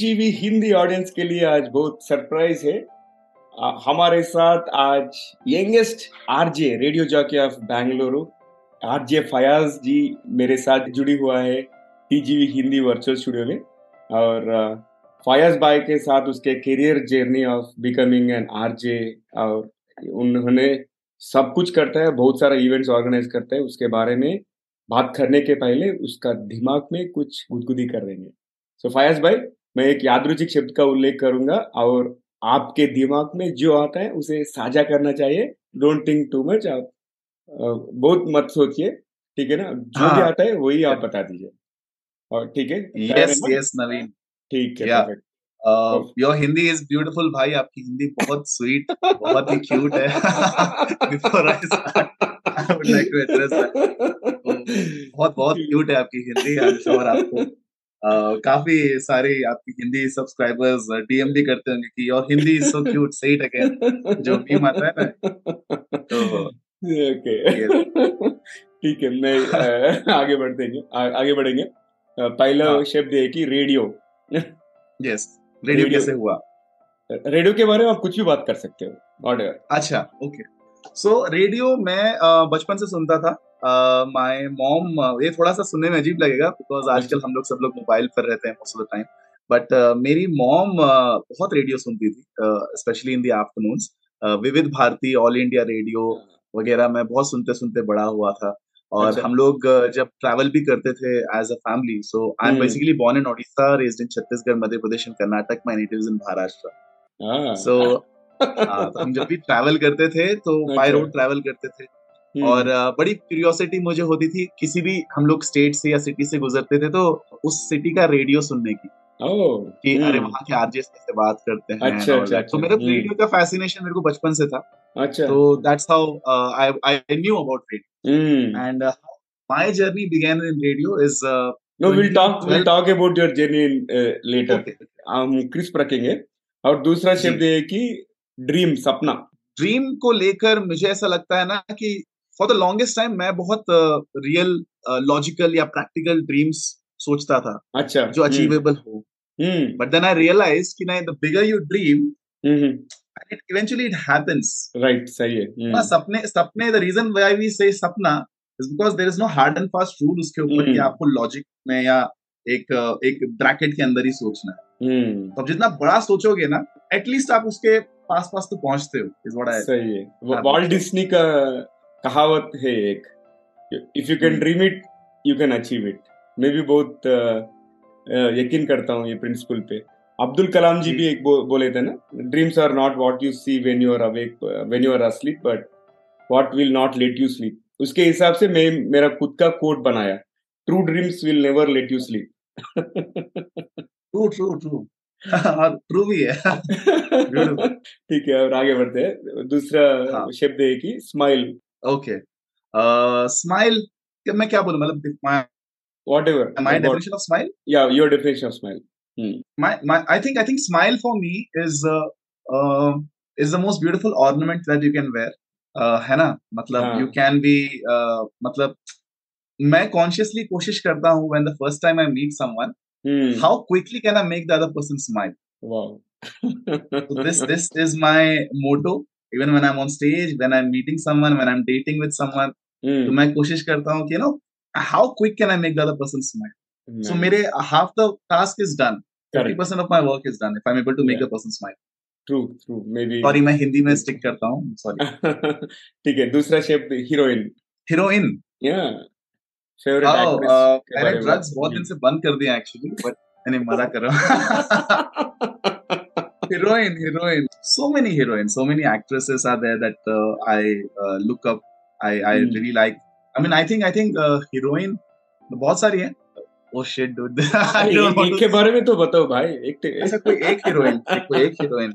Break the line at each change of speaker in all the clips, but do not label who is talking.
TGV Hindi audience के लिए आज बहुत सरप्राइज़ है। आ, हमारे साथ आज youngest RJ radio jockey of Bengaluru RJ Fayaz ji मेरे साथ जुड़ी हुआ है टीजीवी हिंदी वर्चुअल स्टूडियो में। और फयाज भाई के साथ उसके career journey of becoming an RJ और उन्होंने सब कुछ करता है बहुत सारा इवेंट्स ऑर्गेनाइज करता है। उसके बारे में बात करने के पहले उसका दिमाग में कुछ गुदगुदी कर रहे हैं सो so, फयाज भाई मैं एक यादरुचिक शब्द का उल्लेख करूँगा और आपके दिमाग में जो आता है उसे साझा करना चाहिए। डोंट थिंक टू मच आप बहुत मत सोचिए ठीक है ना? जो हाँ, भी आता है वही आप बता दीजिए। और ठीक है?
यस यस नवीन
ठीक है
योर हिंदी इज़ ब्यूटीफुल भाई। आपकी हिंदी बहुत स्वीट बहुत ही क्यूट है। Before I start I would like to address बहुत बहुत क्यूट है आपकी हिंदी आई एम श्योर आपको। काफ़ी सारे आपकी हिंदी सब्सक्राइबर्स डीएम भी करते होंगे कि और हिंदी इज़ सो क्यूट सही अगेन जो भी आता है ना। तो ओके
ठीक है मैं आगे बढ़ते हैं। आगे बढ़ेंगे। पहला हाँ. शब्द है कि रेडियो
यस रेडियो कैसे हुआ?
रेडियो के बारे में आप कुछ भी बात कर सकते हो
अच्छा ओके सो रेडियो मैं बचपन से सुनता था। माय मॉम ये थोड़ा सा सुनने में अजीब लगेगा बिकॉज़ आजकल हम लोग सब लोग मोबाइल पर रहते हैं most of the time but मेरी मॉम uh, बहुत रेडियो सुनती थी स्पेशली इन द आफ्टरनून्स विविध भारती ऑल इंडिया रेडियो वगैरह मैं बहुत सुनते सुनते बड़ा हुआ था। और अच्छा। हम लोग जब ट्रैवल भी करते थे as a family so I am basically born in Odisha raised in Chhattisgarh Madhya Pradesh and Karnataka my native in Maharashtra so हम जब भी ट्रैवल करते थे तो बाय रोड ट्रैवल करते थे। और बड़ी क्यूरियोसिटी मुझे होती थी किसी भी हम लोग स्टेट से या सिटी से गुजरते थे तो उस सिटी का रेडियो सुनने की। कि अरे हम्म। वहाँ के आरजे से बात करते हैं
अच्छा, अच्छा, तो
मेरे रेडियो हम्म। का फैसिनेशन मेरे को बचपन से था। अच्छा। तो that's how I I knew about radio and my journey began in radio is
no will talk will talk about your journey in later हम क्रिस्प रखेंगे। और दूसरा शब्द है कि ड्रीम सपना।
ड्रीम को लेकर मुझे ऐसा लगता है ना कि फॉर द लॉन्गेस्ट टाइम मैं बहुत रियल uh, लॉजिकल या प्रैक्टिकल ड्रीम्स सोचता था
अच्छा।
जो अचीवेबल हम्म। हो। बट देन आई रियलाइज़ कि ना the bigger you dream eventually it happens
right सही है। हम्म।
सपने सपने the reason why we say सपना is because there is no hard and fast rule उसके ऊपर कि हम्म। आपको लॉजिक में या एक एक ब्रैकेट के अंदर ही सोचना है। तो जितना बड़ा सोचोगे ना एटलीस्ट आप उसके पास पास तो पहुँचते हो इज़ व्हाट आई
सही है। वॉल्ट डिज्नी का कहावत है एक। If you can dream it you can achieve it मैं भी बहुत यकीन करता हूँ ये प्रिंसिपल पे। अब्दुल कलाम जी भी एक बो, बोले थे ना dreams are not what you see when you are awake when you are asleep but what will not let you sleep उसके हिसाब से मैं मेरा खुद का कोट बनाया। True dreams will never let you sleep
true true true true भी है।
ठीक है और आगे बढ़ते हैं। दूसरा हाँ. शब्द है कि स्माइल
ओके स्माइल मैं क्या बोलूँ? मतलब मोस्ट ब्यूटीफुल है ना? मतलब यू कैन बी मतलब मैं कॉन्शियसली कोशिश करता हूँ when the first time I meet someone how quickly can I make others smile this is my motto even when I am on stage when I am meeting someone when I am dating with someone तो मैं कोशिश करता हूँ कि no how quick can I make the other person smile so मेरे half the task is done 50% of my work is done if I am able to make the person
smile true true maybe
sorry मैं हिंदी में stick करता हूँ sorry
ठीक है दूसरा शब्द heroine
heroine
या
फेवरेट एक्ट्रेस मैंने ड्रग्स बहुत दिन से बंद कर दिया एक्चुअली बट मैंने मज़ा कर। रहा हूँ heroine, heroine. So many heroines, so many actresses are there that uh, I uh, look up. I I mm. really like. I mean, I think I think uh, heroine बहुत सारी है. Oh shit, dude.
एक के बारे में तो बताओ भाई. एक
ऐसा कोई एक हीरोइन, कोई एक heroine.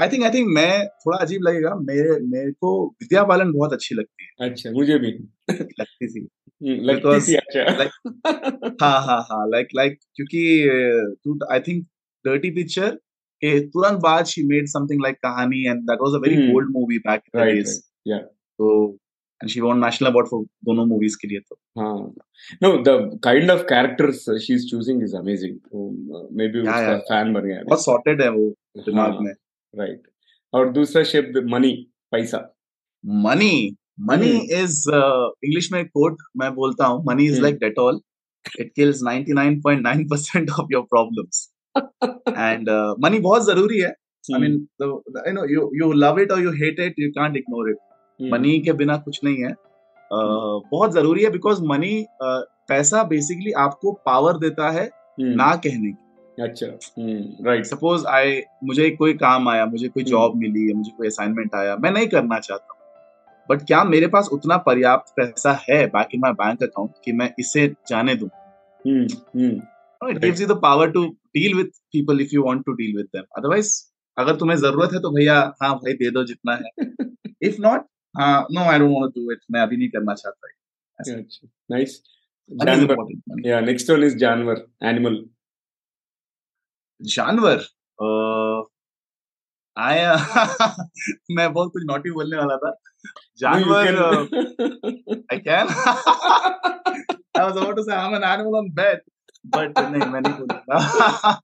I think I think मैं थोड़ा अजीब लगेगा मेरे मेरे को विद्या बालन बहुत अच्छी लगती
है अच्छा मुझे भी
लगती थी
लगती थी अच्छा
हाँ हाँ हाँ लाइक लाइक क्योंकि आई थिंक dirty picture के तुरंत बाद she made something like कहानी and that was a very hmm. bold movie back in the
right,
days
right. yeah
so and she won national award for दोनों movies के लिए तो
हाँ no the kind of characters she is choosing is amazing maybe
Yeah,
उसका
yeah.
Fan बन गया
बहुत sorted है वो दिमाग
हाँ,
में
राइट और दूसरा शब्द मनी पैसा
मनी मनी
हम्म।
इज़ इंग्लिश में कोट मैं बोलता हूँ money is
hmm.
Like Dettol it kills 99.9 percent of your and money बहुत ज़रूरी है।
Hmm.
I mean you know you you love it और you hate it you can't ignore
it
money के बिना कुछ नहीं है। Uh, बहुत ज़रूरी है बिकॉज़ मनी uh, पैसा बेसिकली आपको पावर देता है
हम्म,
ना कहने की।
अच्छा। राइट
सपोज़ आई मुझे कोई काम आया मुझे कोई। जॉब मिली या मुझे कोई असाइनमेंट आया मैं नहीं करना चाहता। बट क्या मेरे पास उतना पर्याप्त पैसा है back in my bank account कि मैं इसे जाने दूँ? It gives you the power to deal with people if you want to deal with them otherwise अगर तुम्हें ज़रूरत है तो भैया हाँ भाई दे दो जितना है। इफ़ नॉट हाँ no I don't want to do it मैं अभी नहीं करना चाहता
अच्छा नाइस
Money
जानवर। या नेक्स्ट वन इज़ जानवर एनिमल
जानवर? आया मैं बहुत कुछ नोटी बोलने वाला था। जानवर I can I was about to say I'm an animal on bed, but नहीं मैं नहीं बोलूँगा.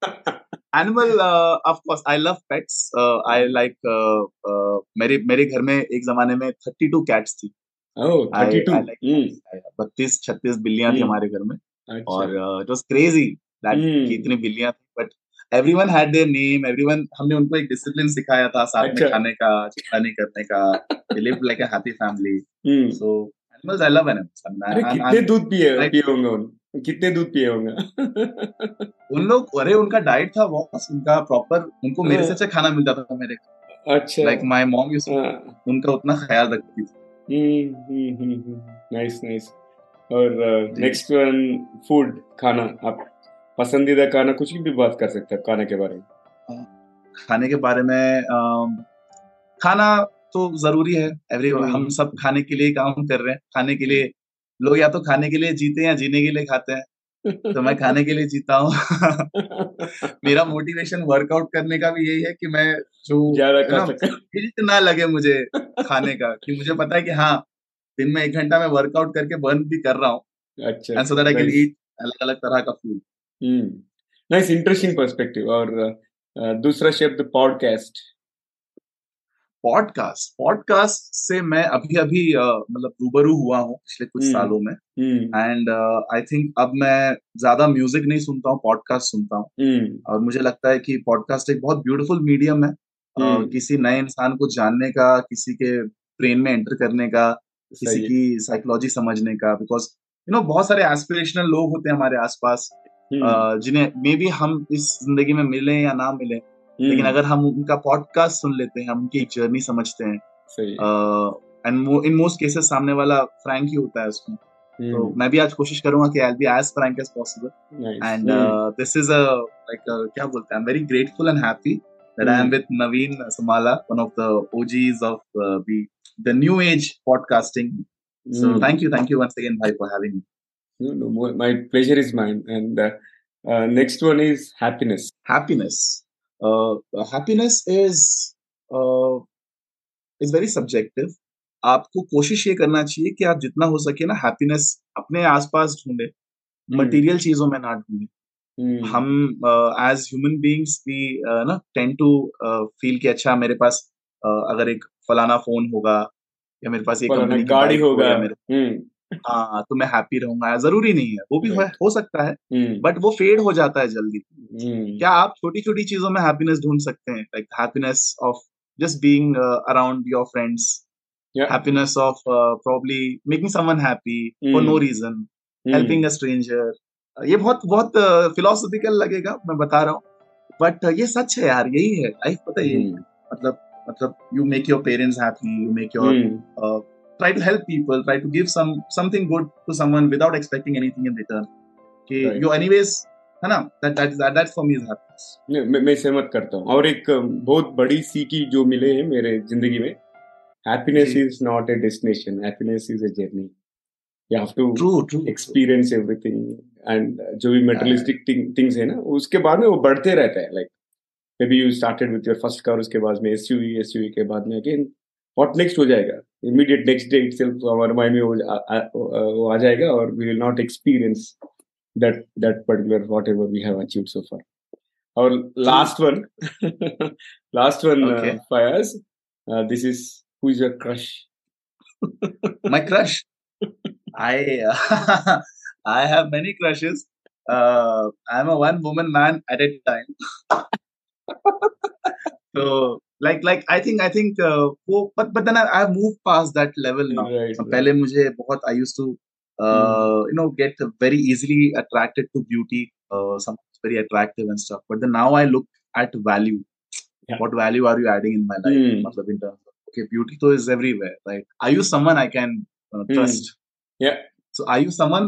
Animal, uh, of course, I love pets. Uh, I like uh, uh, मेरे मेरे घर में एक जमाने में 32 cats थी.
ओह 32
I like
हम्म,
बत्तीस छत्तीस बिल्लियाँ थी
हम्म,
हमारे घर में
अच्छा
और uh, it was crazy that
हम्म,
कि इतनी बिल्लियाँ थी but everyone had their name everyone हमने उनको एक discipline सिखाया था साथ में
अच्छा
खाने का नहीं करने का they lived like a happy family
hmm
love animals. And I,
अरे कितने दूध पिए पिए होंगे उन कितने दूध पिए होंगे?
उन लोग अरे उनका डाइट था बहुत उनका प्रॉपर उनको मेरे से
हाँ,
अच्छा खाना मिलता था मेरे
अच्छा।
लाइक माय मॉम यूज्ड
हाँ,
उनका उतना ख्याल रखती थी।
नाइस नाइस और नेक्स्ट वन फ़ूड खाना। आप पसंदीदा खाना कुछ भी बात कर सकते हैं खाने के बारे में।
खाने के बारे में खाना तो ज़रूरी है। एवरी हम
हम्म
सब खाने के लिए काम कर रहे हैं। खाने के लिए लोग या तो खाने के लिए जीते हैं या जीने के लिए खाते हैं। तो मैं खाने के लिए जीता हूँ। मेरा मोटिवेशन वर्कआउट करने का भी यही है कि मैं जो गिल्ट ना? लगे मुझे खाने का। कि मुझे पता है कि हाँ दिन में एक घंटा मैं वर्कआउट करके बर्न भी कर रहा हूँ।
अच्छा
so that I can eat अलग अलग तरह का फ़ूड
नाइस इंटरेस्टिंग पर्सपेक्टिव और दूसरा शब्द पॉडकास्ट
पॉडकास्ट पॉडकास्ट से मैं अभी अभी अ, मतलब रूबरू हुआ हूँ पिछले कुछ
हम्म
सालों में। एंड आई थिंक अब मैं ज़्यादा म्यूज़िक नहीं सुनता हूँ पॉडकास्ट सुनता हूँ।
हम्म।
और मुझे लगता है कि पॉडकास्ट एक बहुत ब्यूटीफुल मीडियम है।
हम्म।
किसी नए इंसान को जानने का किसी के ब्रेन में एंटर करने का किसी की साइकोलॉजी समझने का बिकॉज़ यू नो बहुत सारे एस्पिरेशनल लोग होते हैं हमारे आसपास। अ, जिन्हें मे बी हम इस ज़िंदगी में मिले या ना मिले लेकिन
हम्म
अगर हम उनका पॉडकास्ट सुन लेते हैं हम उनकी एक जर्नी समझते हैं एंड इन मोस्ट केसेस सामने वाला फ्रैंक ही होता है उसमें। तो
हम्म
मैं भी आज कोशिश करूँगा कि I be as frank
as
possible
and
this is a like क्या बोलते हैं? I am very grateful and happy that
I
am with Naveen Samala one of the OGs of the the new age podcasting
so
thank you thank you once again भाई for
having me mo- my pleasure is mine. And uh, uh, next one
uh, happiness is uh, is very subjective. आपको कोशिश ये करना चाहिए कि आप जितना हो सके ना हैप्पीनेस अपने आसपास ढूंढे
हम्म।
मटेरियल चीज़ों में ना ढूंढे।
हम्म।
हम एज ह्यूमन बीइंग्स भी uh, ना टेंड टू फील कि अच्छा मेरे पास uh, अगर एक फलाना फ़ोन होगा या मेरे पास एक
गाड़ी होगा।
मेरे
हम्म।
हाँ तो मैं हैप्पी रहूँगा ज़रूरी नहीं है वो भी हो, हो सकता है
हम्म।
बट वो फेड हो जाता है जल्दी।
हम्म
क्या आप छोटी छोटी चीज़ों में हैप्पीनेस ढूंढ सकते हैं? Like happiness of just being around your friends
yeah.
happiness of uh, probably making someone happy for no
hmm.
reason
hmm.
helping a stranger Uh, ये बहुत बहुत फिलोसॉफिकल लगेगा मैं बता रहा हूँ बट uh, ये सच है यार यही है लाइफ पता है
हम्म।
मतलब मतलब you make your parents happy you make your
hmm.
try to help people try to give some something good to someone without expecting anything in return कि
Right.
you anyways है ना that that that, that for me is happiness
नहीं, मैं मैं सहमत करता हूँ और एक अम, बहुत बड़ी सीखी जो मिले हैं मेरे जिंदगी में happiness
ji
is not a destination happiness is a journey you have to
true true true
experience everything and जो भी
yeah,
मेटलिस्टिक थिंग्स है ना उसके बाद में वो बढ़ते रहता है like maybe you started with your first car उसके बाद में एसयूवी एसयूवी के बाद में अगेन व्हाट नेक्स्ट हो जाएगा immediate next day itself हमारे mind में वो आ, आ, वो आ जाएगा और we will not experience that that particular whatever we have achieved so far. Our last one, last one,
Okay.
uh, Fayaz. Uh, this is who is your crush?
My crush. I uh, I have many crushes. Uh, I'm a one woman man at a time. so like like I think I think uh, वो but but then I I've moved past that level now.
Right,
So,
right.
पहले मुझे बहुत I used to uh, you know get very easily attracted to beauty. Uh, something very attractive and stuff. But then now I look at value.
Yeah.
What value are you adding in my life?
Hmm.
मतलब in terms of okay, beauty though is everywhere, right? Are you someone I can uh,
Hmm.
trust?
Yeah.
So are you someone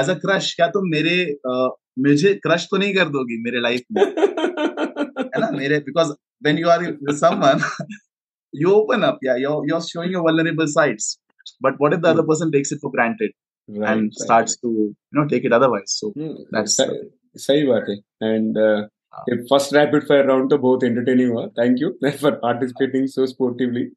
as a crush? क्या तुम मेरे uh, मुझे crush तो नहीं कर दोगी मेरे life में मेरे because when you are someone open up या you you are showing your vulnerable sides but what if the other person takes it for granted and starts to you know take it otherwise so that's
सही बात है
and
first rapid fire round तो बहुत entertaining हुआ thank you for participating so sportively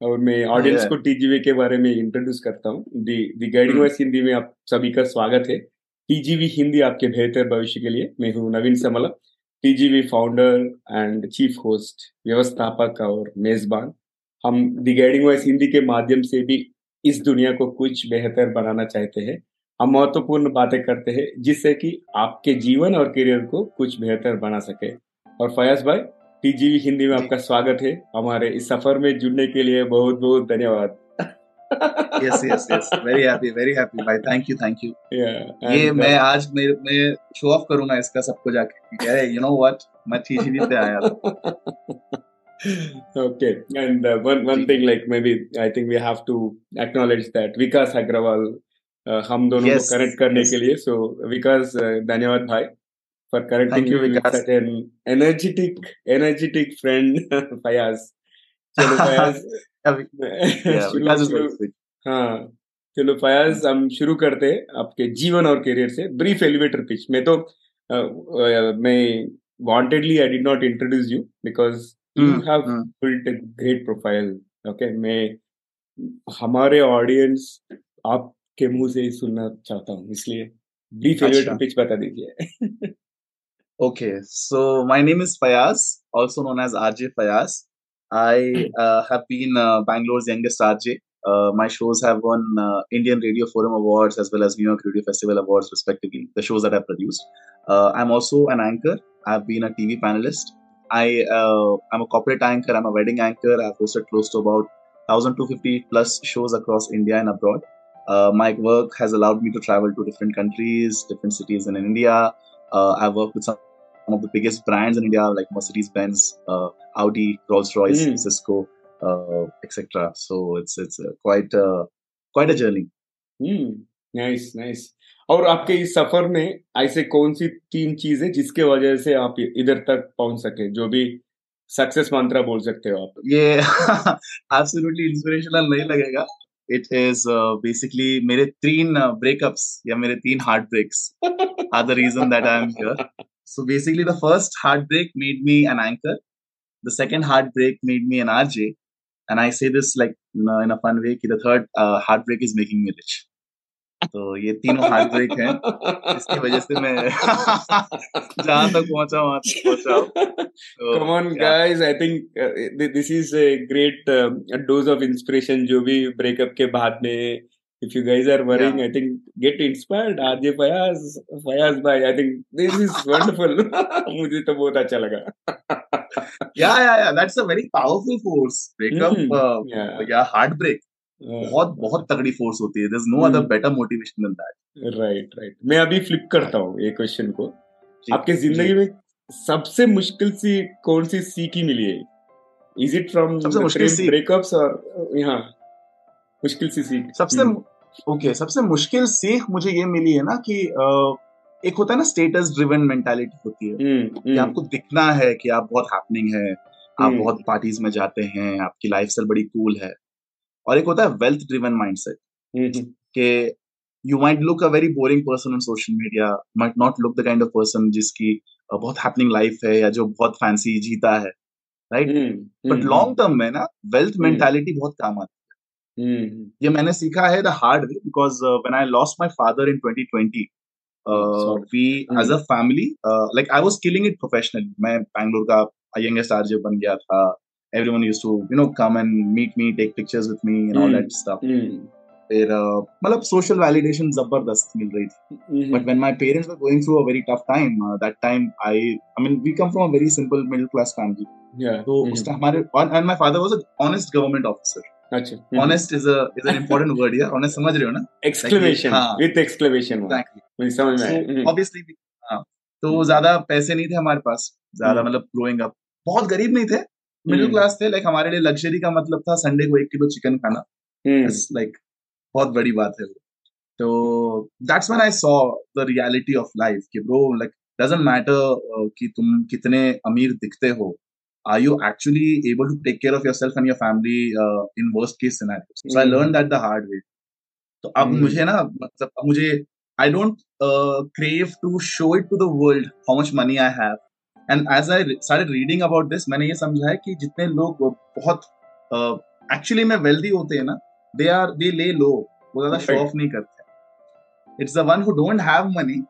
और मैं audience को TGV के बारे में इंट्रोड्यूस करता हूँ। The the
guiding
voice Hindi में आप सभी का स्वागत है। टीजीवी हिंदी आपके बेहतर भविष्य के लिए। मैं हूँ Naveen Samala. TGV founder and chief host व्यवस्थापक और मेजबान। हम दी गाइडिंग वॉइस हिंदी के माध्यम से भी इस दुनिया को कुछ बेहतर बनाना चाहते हैं। हम महत्वपूर्ण बातें करते हैं जिससे कि आपके जीवन और करियर को कुछ बेहतर बना सके। और फयाज भाई टीजीवी हिंदी में आपका स्वागत है। हमारे इस सफ़र में जुड़ने के लिए बहुत बहुत धन्यवाद।
Yes yes yes very happy very happy भाई thank you thank you
Yeah,
ये मैं
uh,
आज मेरे मैं शो ऑफ़ करूँगा इसका सबको जाके अरे यू नो व्हाट मैं टीजीवी पे आया था
okay and uh, one one thing like maybe i think we have to acknowledge that vikas agrawal uh, हम दोनों
Yes,
को कनेक्ट करने
yes.
के लिए so vikas uh, धन्यवाद भाई for connecting
you, Vikas.
such an energetic energetic friend fayaz चलो फयाज
अभी.
हाँ चलो फयाज हम शुरू करते हैं आपके जीवन और करियर से ब्रीफ एलिवेटर पिच मैं तो मैं wantedly I did not introduce you
because
you
have.
Built a great profile okay मैं हमारे ऑडियंस आपके मुँह से ही सुनना चाहता हूँ इसलिए ब्रीफ एलिवेटर. पिच बता दीजिए
Okay, so my name is Fayaz, also known as RJ Fayaz. I uh, have been uh, Bangalore's youngest RJ. Uh, my shows have won uh, Indian Radio Forum Awards as well as New York Radio Festival Awards, respectively, the shows that I've produced. Uh, I'm also an anchor. I've been a TV panelist. I, uh, I'm a corporate anchor. I'm a wedding anchor. I've hosted close to about 1,250 plus shows across India and abroad. My work has allowed me to travel to different countries, different cities in India. I've worked with some, some of the biggest brands in India like Mercedes Benz, uh, Audi, Rolls Royce,
Hmm.
Cisco, uh, etc. So it's it's uh, quite uh, quite a journey.
Hmm nice nice और आपके इस सफर में ऐसे कौन सी तीन चीज है जिसके वजह से आप इधर तक पहुंच सके जो भी सक्सेस मंत्र बोल सकते हो आप
ये absolutely inspirational नहीं लगेगा. It is uh, basically मेरे तीन uh, breakups या मेरे तीन heartbreaks are the reason that I am here. So basically, the first heartbreak made me an anchor. The second heartbreak made me an RJ. And I say this like you know, in a fun way. कि the third uh, heartbreak is making me rich. तो ये तीनों heartbreak हैं इसकी वजह से मैं जहाँ तक पहुंचा वहां तक पहुंचा हूँ. So,
Come on,
yeah.
guys. I think uh, th- this is a great um, a dose of inspiration. जो भी breakup के बाद में, if you guys are worrying, yeah. I think get inspired. RJ Fayaz, Fayaz bhai. I think this is wonderful. मुझे तो बहुत अच्छा लगा.
Yeah, yeah, yeah. That's a very powerful force. Breakup,
Hmm,
uh,
yeah.
yeah, heartbreak.
Uh,
बहुत बहुत तगड़ी force होती है. There's no
Hmm.
other better motivation than that.
Right right मैं अभी फ्लिप करता हूँ ये क्वेश्चन को आपके ज़िंदगी में सबसे मुश्किल सी कौन सी सीख ही मिली है इज़ इट फ्रॉम ब्रेकअप्स और यहाँ मुश्किल सी सीख
सबसे ओके सबसे मुश्किल सीख मुझे ये मिली है ना कि एक होता है ना स्टेटस ड्रिवन मेंटालिटी होती है।
हम्म,
कि
हम्म,
आपको दिखना है कि आप बहुत हैपनिंग है आप
हम्म,
बहुत पार्टीज़ में जाते हैं आपकी लाइफस्टाइल बड़ी कूल है। और एक होता है वेल्थ ड्रिवन माइंडसेट कि you might look a very boring person on social media might not look the kind of person जिसकी बहुत हैपनिंग लाइफ है या जो बहुत फैंसी जीता है राइट बट लॉन्ग टर्म में ना वेल्थ मेंटालिटी बहुत काम आती
हम्म
ये मैंने सीखा है the hard way because when I lost my father in 2020
Sorry.
We as a family like I was killing it professionally मैं बैंगलोर का यंगेस्ट आरजे बन गया था everyone used to you know come and meet me take pictures with me and all
Hmm.
that stuff
हम्म
फिर uh, मतलब social validation ज़बरदस्त मिल रही थी
हम्म
But when my parents were going through a very tough time, uh, that time I, I mean, we come from a very simple middle class family.
yeah
So
हम्म,
उस time हमारे and and my father was an honest government officer.
अच्छा।
Honest is a is an important word here. समझ रहे हो ना?
मुझे समझ में आया।
So
हम्म,
तो ज़्यादा पैसे नहीं थे हमारे पास। ज़्यादा
हम्म।
मतलब ग्रोइंग अप बहुत गरीब नहीं थे। मिडिल
हम्म।
क्लास थे लाइक हमारे लिए लग्जरी का मतलब था संडे को एक किलो चिकन खाना। लाइक बहुत बड़ी बात है तो that's when I saw the reality of life कि ब्रो लाइक डजंट मैटर कि तुम कितने अमीर दिखते हो। Are you actually able to take care of yourself and your family in worst case scenarios so I
Hmm.
Learn that the hard way तो अब
Hmm.
मुझे ना मतलब अब मुझे I don't crave to show it to the world how much money I have and as I started reading about this मैंने ये समझा है कि जितने लोग बहुत एक्चुअली में वेल्दी होते हैं ना दे आर दे ले लो वो ज़्यादा शो ऑफ़ नहीं करते. It's the one who don't have money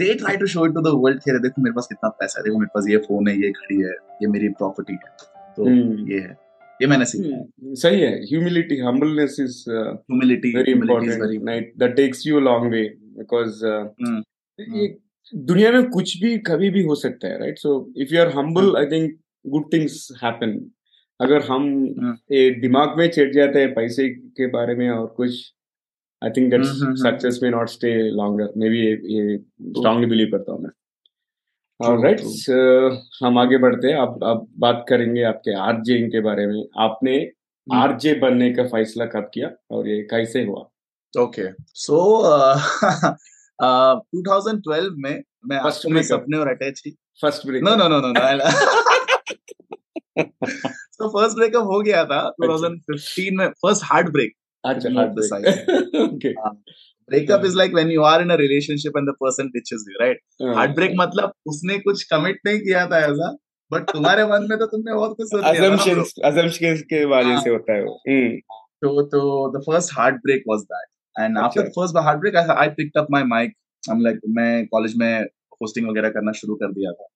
they try to show it to the world कि देखो मेरे पास कितना पैसा है देखो मेरे पास ये फ़ोन है ये घड़ी है ये मेरी प्रॉपर्टी है। तो
हम्म,
ये है ये मैंने सीखा।
हम्म, सही है। Humility
humbleness is
humility
very
important right that takes you a long way
because
ये दुनिया में कुछ भी कभी भी हो सकता है right so if you are humble I think good things happen अगर हम। ये दिमाग में चढ़ जाते हैं पैसे के बारे में और कुछ आई थिंक
हम्म,
सक्सेस में not stay longer maybe ये स्ट्रांगली बिलीव करता हूँ मैं।
True,
right
true.
हम आगे बढ़ते हैं। अब अब बात करेंगे आपके आरजे के बारे में। आपने। आरजे बनने का फैसला कब किया और ये कैसे हुआ?
ओके सो uh, 2012 में मैं आपको मैं सपने और अटैच ही
first break
no no no no so first breakup हो गया था 2015 में। फ़र्स्ट हार्ट ब्रेक
अच्छा
Not
heart
the
break okay
breakup is like when you are in a relationship and the person ditches you right heart break मतलब उसने कुछ commit नहीं किया था ऐसा बट तुम्हारे मन में तो तुमने बहुत कुछ सोच
assumptions assumptions के वजह से होता है वो। हम्म।
So, so the first heartbreak was that. And after
अच्छा।
the first heartbreak, I, I picked up my mic. I'm like, मैं कॉलेज में होस्टिंग वगैरह करना शुरू कर दिया था।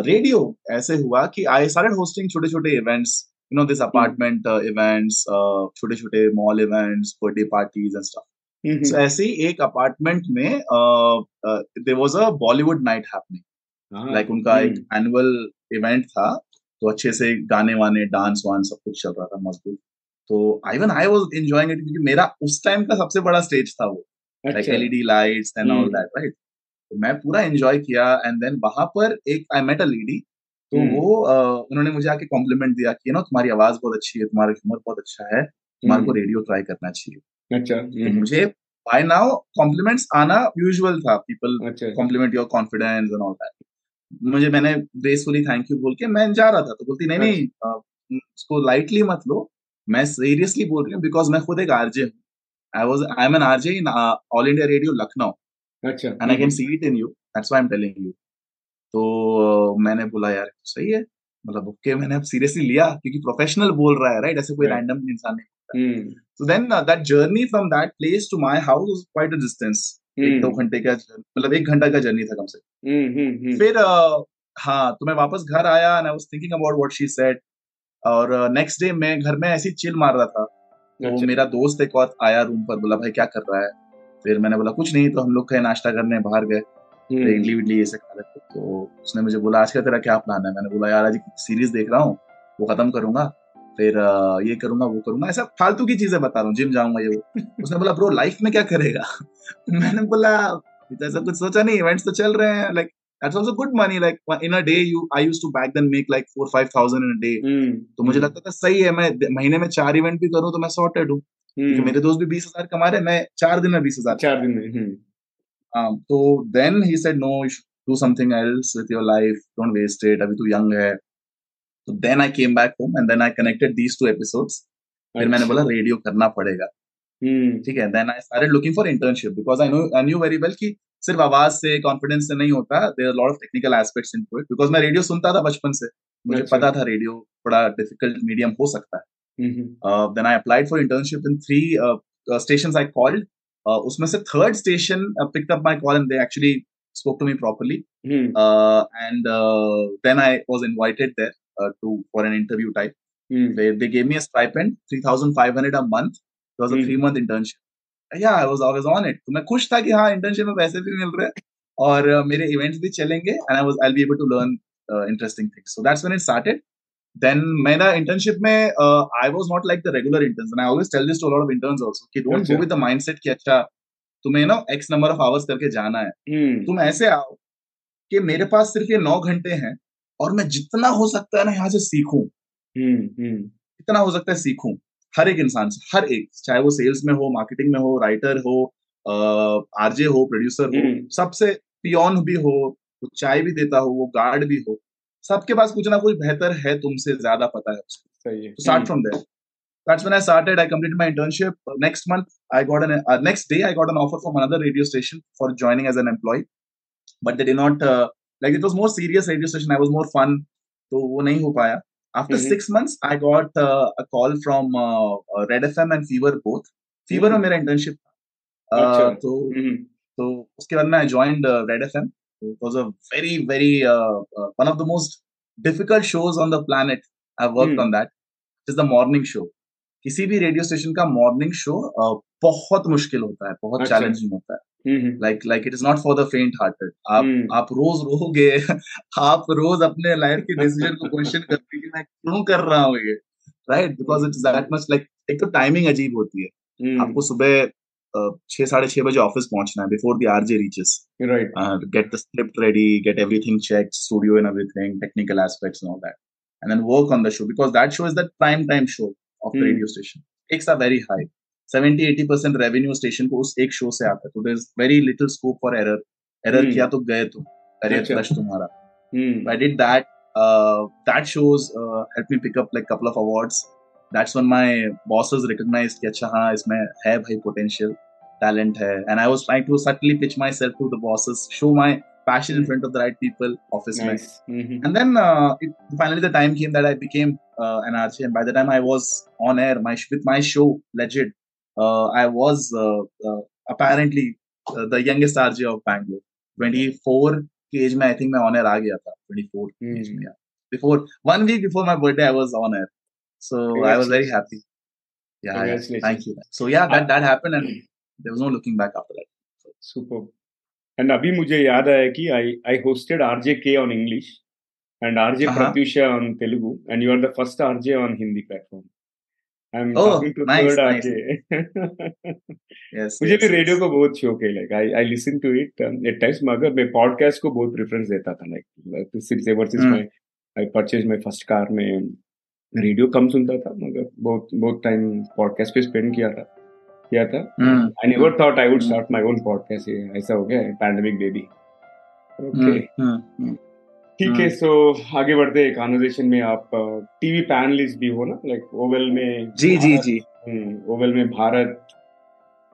रेडियो uh, ऐसे हुआ कि आई स्टार्टेड होस्टिंग छोटे छोटे events you know this apartment events छोटे छोटे mall events birthday parties and stuff
hmm,
so ऐसे ही एक अपार्टमेंट में there was a Bollywood night
happening
like उनका एक एनुअल इवेंट था तो अच्छे से गाने वाने डांस वान सब कुछ चल रहा था मज़बूत। तो even I was enjoying it क्योंकि मेरा उस टाइम का सबसे बड़ा स्टेज था वो। Like LED lights
and
all. That right मैं पूरा एंजॉय किया एंड देन वहाँ पर एक आई मेट अ लेडी तो
हम्म।
वो उन्होंने मुझे आके कॉम्प्लीमेंट दिया कि ना तुम्हारी आवाज़ बहुत अच्छी है तुम्हारा ह्यूमर बहुत अच्छा है तुम्हारे को
हम्म,
रेडियो ट्राई करना चाहिए।
अच्छा
तो
हम्म,
मुझे बाय नाउ कॉम्प्लीमेंट्स आना यूजुअल था
people
compliment your confidence and all that मुझे मैंने ग्रेसफुली थैंक यू बोल के मैं जा रहा था तो बोलती नहीं नहीं
अच्छा।
उसको लाइटली मत लो मैं सीरियसली बोल रही हूँ बिकॉज़ मैं खुद एक आरजे हूँ। I was I am an RJ in All India Radio Lucknow
अच्छा
and I can see it in you that's why I am telling you तो मैंने बोला यार सही है। मतलब ओके मैंने अब सीरियसली लिया क्योंकि प्रोफेशनल बोल रहा है राइट ऐसे कोई रैंडम इंसान नहीं uh, that journey from that place to my house was quite a distance. एक दो घंटे का मतलब एक घंटा का जर्नी था कम से कम।
हम्म, हम्म, हम्म,
फिर हाँ तो मैं वापस घर आया and I was thinking about what she said और नेक्स्ट डे मैं घर में ऐसी चिल मार रहा था। तो
अच्छा।
मेरा दोस्त एक और आया रूम पर बोला भाई क्या कर रहा है? फिर मैंने बोला कुछ नहीं तो हम लोग कहीं नाश्ता करने बाहर गए। इडली विडली ये खा रहे थे तो उसने मुझे बोला आज का तेरा क्या प्लान है? मैंने बोला यार आज सीरीज़ देख रहा हूँ वो खत्म करूँगा फिर ये करूँगा वो करूँगा। ऐसा फालतू की चीज़ें बता रहा हूँ जिम जाऊँगा ये उसने बोला ब्रो लाइफ में क्या करेगा? मैंने बोला ऐसा कुछ सोचा नहीं इवेंट्स तो चल रहे हैं like that's also good money like in day you I used to back then make like 4 5000 in day
hmm,
तो मुझे
हम्म,
लगता था सही है मैं महीने में चार इवेंट भी करूँ तो मैं सॉर्टेड हूँ। क्योंकि
हम्म,
मेरे दोस्त भी 20000 कमा रहे हैं मैं चार दिन में 20000
चार दिन में हम्म,
um, तो then he said no you do something else with your life don't waste it अभी तू यंग है. तो then I came back home and then I connected these two episodes फिर मैंने
अच्छा।
बोला रेडियो करना पड़ेगा.
हम्म,
ठीक है then I started looking for internship because I know I knew very well कि सिर्फ़ आवाज़ से कॉन्फिडेंस से नहीं होता. There are lot of technical aspects into it because मैं रेडियो सुनता था बचपन से. मुझे
अच्छा।
पता था रेडियो थोड़ा डिफ़िकल्ट मीडियम हो सकता है। Then I applied for internship in three stations I called उसमें से third station picked up my call and they actually spoke to me properly
Hmm.
uh, and uh, then i was invited there uh, to for an interview type
Hmm.
they, they gave me a stipend 3500 a month it was a
Hmm.
three month internship yeah i was i was on it तो मैं खुश था कि हाँ internship में पैसे भी मिल रहे हैं और uh, मेरे events भी चलेंगे i was i'll be able to learn uh, interesting things so that's when it started then मेरा internship में uh, i was not like the regular interns and i always tell this to a lot of interns also कि don't
अच्छा.
go with the mindset कि अच्छा तुम्हें ना x number of hours करके जाना है
Hmm.
तुम ऐसे आओ कि मेरे पास सिर्फ़ ये नौ घंटे हैं और मैं जितना हो सकता है ना यहाँ से सीखूं
Hmm. Hmm.
जितना हो सकता है सीखूं हर एक इंसान से हर एक चाहे वो सेल्स में हो मार्केटिंग में हो राइटर हो आरजे हो प्रोड्यूसर हो
हम्म।
सबसे पियोन भी हो वो चाय भी देता हो वो गार्ड भी हो सबके पास कुछ ना कुछ बेहतर है तुमसे ज़्यादा पता है उसको
सही है
to start from. That's when I started. I completed my internship. Uh, next month, I got an uh, next day I got an offer from another radio station for joining as an employee, but they did not uh, like it was more serious radio station. I was more fun, तो वो नहीं हो पाया. After
Mhm.
six months, I got uh, a call from uh, uh, Red FM and Fever both. Fever में
Mhm.
मेरा internship था.
अच्छा.
Uh, तो
Hmm.
तो उसके बाद में I joined uh, Red FM. It was a very very uh, uh, one of the most difficult shows on the planet. I worked
Hmm.
on that. It is the morning show. किसी भी radio station का morning show बहुत मुश्किल होता है बहुत
अच्छा.
Challenging होता है. Like like it is not for the faint hearted आप
Hmm.
आप रोज रोगे आप रोज अपने लाइफ के डिसीज़न को क्वेश्चन करते हैं कि मैं क्यों कर रहा हूँ ये right because it's that much like एक तो टाइमिंग अजीब होती है
Hmm.
आपको सुबह छह साढ़े छह बजे ऑफ़िस पहुँचना है before the R J
reaches
right get the script ready get everything check studio and everything technical aspects and that and then work on the show because that show is that prime time show of the radio station stakes are very high seventy eighty percent revenue station को उस एक show से आता है. तो there is very little scope for error error किया तो गए तुम करियर क्रश तुम्हारा. I did that that shows help me pick up like couple of awards That's when my bosses recognized कि अच्छा हाँ इसमें है भाई potential, talent है. And I was trying to subtly pitch myself to the bosses, show my passion in front of the right people, office.
Nice. Hmm.
And then uh, it, finally the time came that I became uh, an RJ. And by the time I was on air, my with my show Legit, uh, I was uh, uh, apparently uh, the youngest RJ of Bangalore. 24 की age I think मैं on air आ गया था. 24 की age में, yeah. Before one week before my birthday, I was on air. So I was very happy. Yeah, yeah. Thank you. So yeah, that that happened, and there was no looking back after that.
Superb. And अभी मुझे याद आया कि I I hosted RJK on English and RJ
Uh-huh.
Pratyusha on Telugu and you are the first RJ on Hindi platform. I'm
Oh,
talking to
nice,
third
nice. Yes.
मुझे भी radio. को बहुत शौक है like I I listen to it at times मगर मैं podcast को बहुत प्रेफरेंस देता था like since ever since
Hmm.
My I purchase my first car में रेडियो कम सुनता था मगर बहुत बहुत टाइम पॉडकास्ट पे स्पेंड किया था किया था. I never thought I
would.
Start my own podcast ऐसा हो गया पैंडेमिक बेबी. ओके. ठीक है. सो आगे बढ़ते हैं कॉन्वर्सेशन में आप टीवी पैनलिस्ट भी हो ना लाइक ओवल में
जी जी जी
हम्म, ओवल में भारत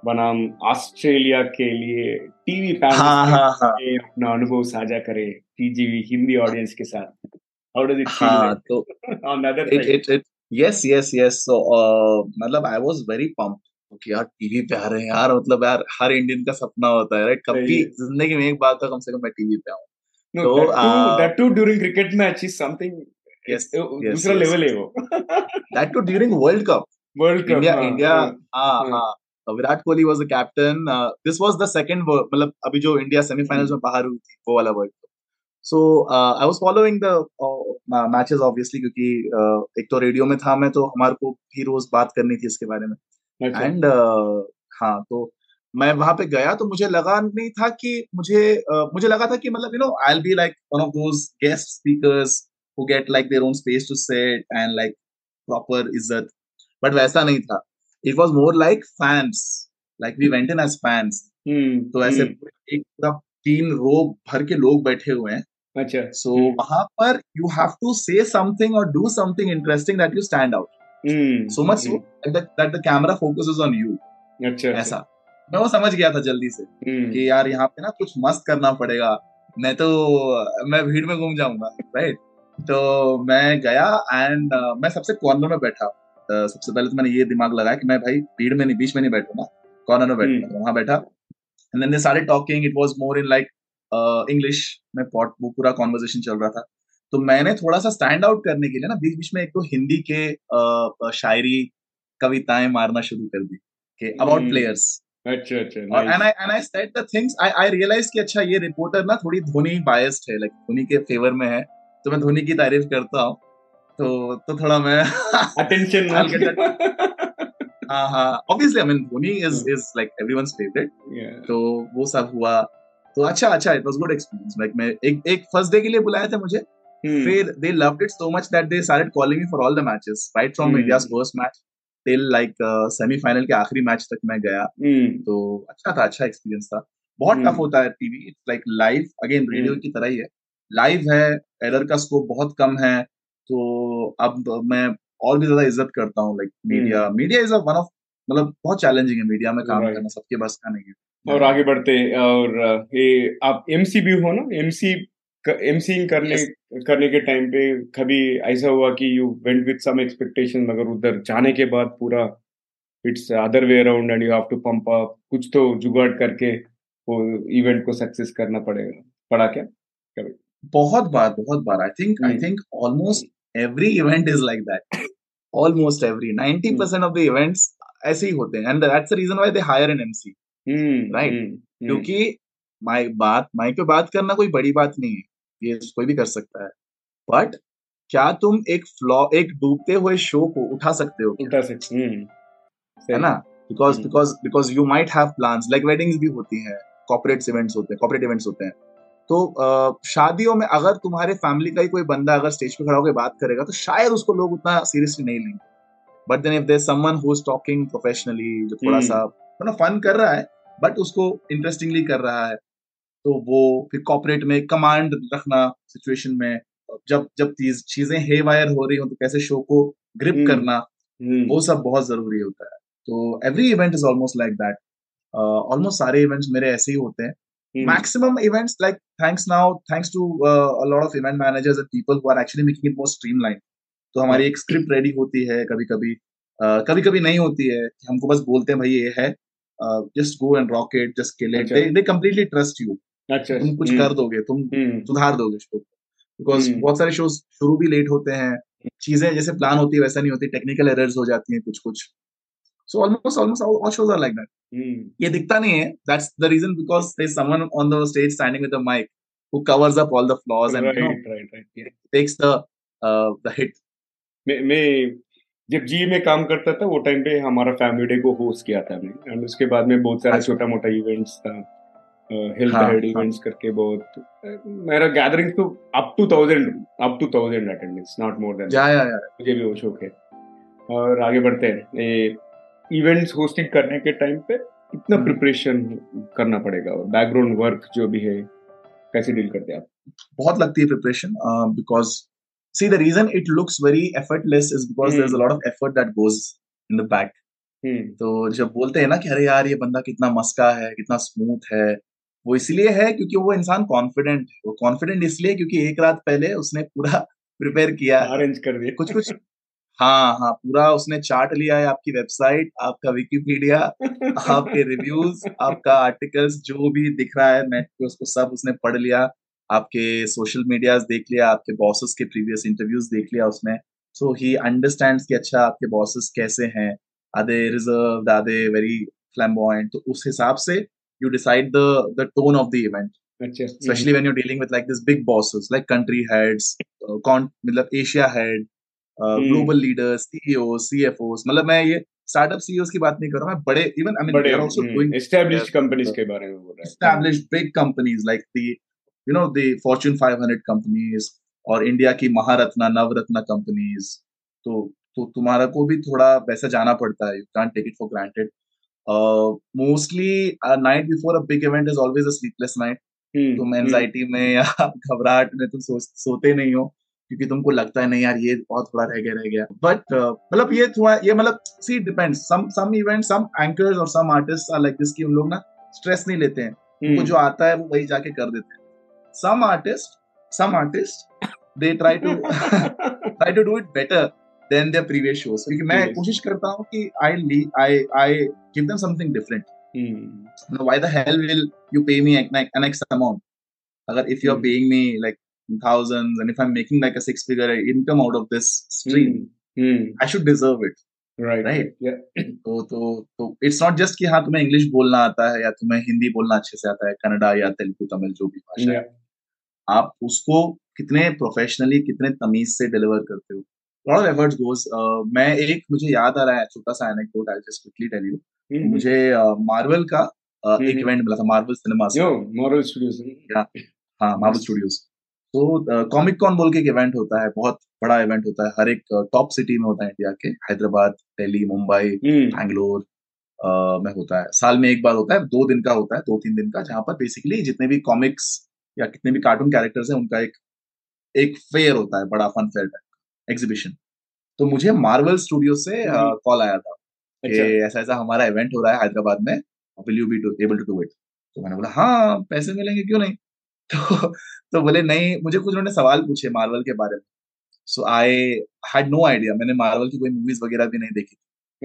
बनाम ऑस्ट्रेलिया के लिए टीवी पैनल
हाँ हाँ हाँ
अपना अनुभव साझा करे टीजीवी हिंदी ऑडियंस के साथ हाउ डज इट
हाँ
फील
तो
on other
it it it yes yes yes. So uh, मतलब I was very pumped. कि यार टीवी पे आ रहे हैं यार मतलब यार हर इंडियन का सपना होता है राइट कभी ज़िंदगी में एक बार तो कम से कम मैं टीवी पे आऊँ।
नो
तो,
that
too
that too during cricket match is something
yes,
दूसरा लेवल है वो।
That too during World Cup.
World cup
India India हाँ
हाँ।
Virat Kohli was the captain this this the second मतलब अभी जो इंडिया सेमीफाइनल्स में बाहर हुई थी वो वाला world cup so I was following the matches obviously क्योंकि uh, एक तो रेडियो में था मैं तो हमारे को भी रोज बात करनी थी इसके बारे में। एंड हाँ तो मैं वहाँ पे गया तो मुझे लगा नहीं था कि मुझे uh, मुझे लगा था कि मतलब you know I will be like one of those guest speakers who get like their own space to set and like proper इज़्ज़त बट वैसा नहीं था। It was more like fans like we went in as
fans
तो ऐसे
हम्म,
एक पूरा तीन रो भर के लोग बैठे हुए हैं।
अच्छा।
सो
हम्म,
वहाँ पर you have to say something और do something interesting that you
stand
out so much so that the camera focuses on
you अच्छा
ऐसा। मैं वो समझ गया था जल्दी से
हम्म,
कि यार यहाँ पे ना कुछ मस्त करना पड़ेगा। नहीं तो मैं भीड़ में घूम जाऊँगा राइट तो मैं गया एंड uh, मैं सबसे कॉर्नर में बैठा। Uh, सबसे पहले तो मैंने ये दिमाग लगाया कि मैं भाई भीड़ में नहीं बीच में नहीं बैठूँगा। कॉर्नर में बैठूँगा
हम्म।
वहाँ बैठा। And then they started talking it was more in like English में पॉट वो पूरा कॉन्वर्जेशन चल रहा था। तो मैंने थोड़ा सा स्टैंड आउट करने के लिए ना बीच बीच में एक तो हिंदी के uh, शायरी कविताएँ मारना शुरू कर दी कि अबाउट। प्लेयर्स
अच्छा अच्छा
और and I and I said the things I I realize कि अच्छा ये रिपोर्टर ना थोड़ी धोनी बायस्ड है लाइक धोनी के फेवर में है तो मैं धोनी की तारीफ़ करता हूँ। तो तो थोड़ा मैं
अटेंशन
हाँ हाँ obviously I mean Dhoni is is like everyone's favourite तो वो सब हुआ। तो अच्छा अच्छा it was good experience like मैं एक एक फ़र्स्ट डे के लिए बुलाया था मुझे
हम्म।
फिर they loved it so much that they started calling me for all the matches right
from.
India's first match till like semifinal के आखिरी मैच तक मैं गया
हम्म,
तो अच्छा था अच्छा एक्सपीरियंस था बहुत
हम्म।
टफ होता है TV it's like live again radio
hmm.
की तरह ही है लाइव है एरर का स्कोप बहुत कम है तो अब मैं और भी ज़्यादा इज़्ज़त करता हूँ like media media is a one of मतलब बहुत चैलेंजिंग है मीडिया में काम करना सबके बस का नहीं है
और आगे बढ़ते और ये आप एमसी भी हो ना? एमसी एमसी करने करने के टाइम पे कभी ऐसा हुआ कि you went with some expectation मगर उधर जाने के बाद पूरा it's other way around and you have to pump up कुछ तो जुगाड़ करके वो इवेंट को सक्सेस करना पड़ेगा। पड़ा क्या?
कभी बहुत बार बहुत बार। I think
I.
Think almost every event is like that almost every 90% of the events ऐसे ही होते हैं and that's the reason why they hire an MC
hmm
Right.
हम्म, हम्म,
क्योंकि माइक बात माइक पे बात करना कोई बड़ी बात नहीं है ये कोई भी कर सकता है बट क्या तुम एक फ्लॉ एक डूबते हुए शो को उठा सकते हो क्या?
उल्टा से हम्म
है। ना
because.
Because because you might have plans like weddings भी होती हैं कॉर्पोरेट इवेंट्स होते हैं कॉर्पोरेट इवेंट्स होते हैं तो शादियों में अगर तुम्हारे फैमिली का ही कोई बंदा अगर स्टेज पे खड़ा होकर बात करेगा तो शायद उसको लोग उतना सीरियसली नहीं लेंगे but then if there someone who is talking professionally जो थोड़ा। सा मतलब फन कर रहा है बट उसको इंटरेस्टिंगली कर रहा है। तो वो फिर कॉपरेट में कमांड रखना सिचुएशन में जब जब चीज़ चीज़ें हे वायर हो रही हो तो कैसे शो को ग्रिप
हम्म।
करना
हम्म,
वो सब बहुत ज़रूरी होता है। तो every event is almost like that almost सारे इवेंट्स मेरे ऐसे ही होते हैं। Maximum events events thanks to uh, a lot of event managers and people who are actually making it more streamlined. तो हमारी एक स्क्रिप्ट रेडी होती है कभी कभी कभी कभी नहीं होती है हमको बस बोलते हैं भाई ये है। Just go and rock it just kill
it.
They they completely trust you
अच्छा
तुम कुछ
हम्म,
कर दोगे तुम
हम्म,
सुधार दोगे शो बिकॉज़
हम्म।
बहुत सारे शोज़ शुरू भी लेट होते हैं। चीज़ें जैसे प्लान होती है वैसा नहीं होती। टेक्निकल एरर्स हो जाती हैं कुछ कुछ so almost almost all shows are like
that
ये दिखता नहीं है। That's the reason because there someone on the stage standing with the mike who covers up all the flaws and you know,
right, right, right, yeah.
takes the uh, the hit.
मैं मैं जब जी में काम करता था वो time पे हमारा फैमिली डे को होस्ट किया था मैं एंड उसके बाद में बहुत सारा
अच्छा।
छोटा मोटा इवेंट्स था हेल्थ
हाँ,
हेड
हाँ।
इवेंट्स करके बहुत। मेरा गैदरिंग तो up to thousand up to thousand attendance not more then
या या या।
मुझे भी वो शौक है। और आगे बढ़ते हैं। इवेंट्स होस्टिंग करने के टाइम पे
हम्म।
प्रिपरेशन करना पड़ेगा। बैकग्राउंड वर्क जो भी है कैसे डील करते हैं आप?
बहुत लगती है preparation because see the reason it looks very effortless is because there is a lot of effort that goes in the back
hmm
तो जब बोलते हैं ना कि अरे यार ये बंदा कितना मस्का है कितना स्मूथ है वो इसलिए है क्योंकि वो इंसान कॉन्फिडेंट है। वो कॉन्फिडेंट इसलिए क्योंकि एक रात पहले उसने पूरा प्रिपेयर किया।
अरेंज कर दिया।
कुछ कुछ हाँ हाँ पूरा उसने चार्ट लिया है आपकी वेबसाइट आपका विकिपीडिया आपके रिव्यूज़ आपका आर्टिकल्स जो भी दिख रहा है नेट पे उसको सब उसने पढ़ लिया। आपके सोशल मीडियाज देख लिया आपके बॉसेस के प्रीवियस इंटरव्यूज़ देख लिया उसने सो ही अंडरस्टैंड्स कि अच्छा आपके बॉसेस कैसे हैं are they reserve are they very flamboyant तो उस हिसाब से you decide the the tone of the event
अच्छा
especially when you're dealing with like these big bosses like country heads uh, con मतलब uh,
Hmm.
global leaders ceos cfos मतलब मैं ये startup ceos की बात नहीं कर रहा मैं बड़े even i mean
बड़े
they're also doing
established companies के बारे में बोल रहा है
established big companies like the you know the fortune 500 companies और इंडिया की महारत्ना नवरत्ना कंपनीज़ तो तो तुम्हारा को भी थोड़ा वैसा जाना पड़ता है। You can't take it for granted mostly night before a big event is always a sleepless
night
तुम एनजाइटी में या घबराहट में तुम सो, सोते नहीं हो क्योंकि तुमको लगता है नहीं यार ये बहुत थोड़ा रह गया रह गया। बट मतलब ये थोड़ा ये मतलब see depends some some event some anchors और some artist are like this कि उन लोग ना स्ट्रेस नहीं लेते हैं।
हम्म,
उनको जो आता है वो वही जाके कर देते हैं। Some artist some artist they try to try to do it better than their previous shows क्योंकि मैं
Previous.
कोशिश करता हूँ कि I I I give them something different
Hmm.
why the hell will you pay me an, an X amount? Agar if you're
Hmm.
paying me like thousands and if I'm making like a six figure income out of this stream,
Hmm. Hmm.
I should deserve it.
Right.
Right.
Yeah.
तो तो तो it's not just कि हाँ तुम्हें English बोलना आता है या तुम्हें हिंदी बोलना अच्छे से आता है कन्नड़ा या तेलुगु तमिल जो भी भाषा है. आप उसको कितने प्रोफेशनली कितने तमीज से डिलीवर करते हो लॉट ऑफ़ एफर्ट्स गोस मैं एक मुझे याद आ रहा है छोटा सा anecdote I just quickly tell
you.
मुझे मार्वल uh, का uh, एक
हम्म।
इवेंट मिला था मार्वल सिनेमा
Moral Studios.
हाँ मार्वल स्टूडियोज तो कॉमिक कॉन बोल के एक इवेंट होता है बहुत बड़ा इवेंट होता है हर एक टॉप सिटी में होता है इंडिया के हैदराबाद दिल्ली मुंबई
Hmm.
बैंगलोर uh, में होता है साल में एक बार होता है दो दिन का होता है दो तीन दिन का जहाँ पर बेसिकली जितने भी कॉमिक्स या कितने भी कार्टून कैरेक्टर्स हैं उनका एक एक फेयर होता है बड़ा फन फेयर टाइप एग्जीबिशन तो मुझे मार्वल स्टूडियो से
हम्म।
कॉल आया था कि
अच्छा।
ऐसा ऐसा हमारा इवेंट हो रहा है हैदराबाद में will you be able to do it तो मैंने बोला हाँ पैसे मिलेंगे क्यों नहीं? तो तो बोले नहीं मुझे कुछ उन्होंने सवाल पूछे मार्वल के बारे में. So I had no idea मैंने मार्वल की कोई मूवीज़ वगैरह भी नहीं देखी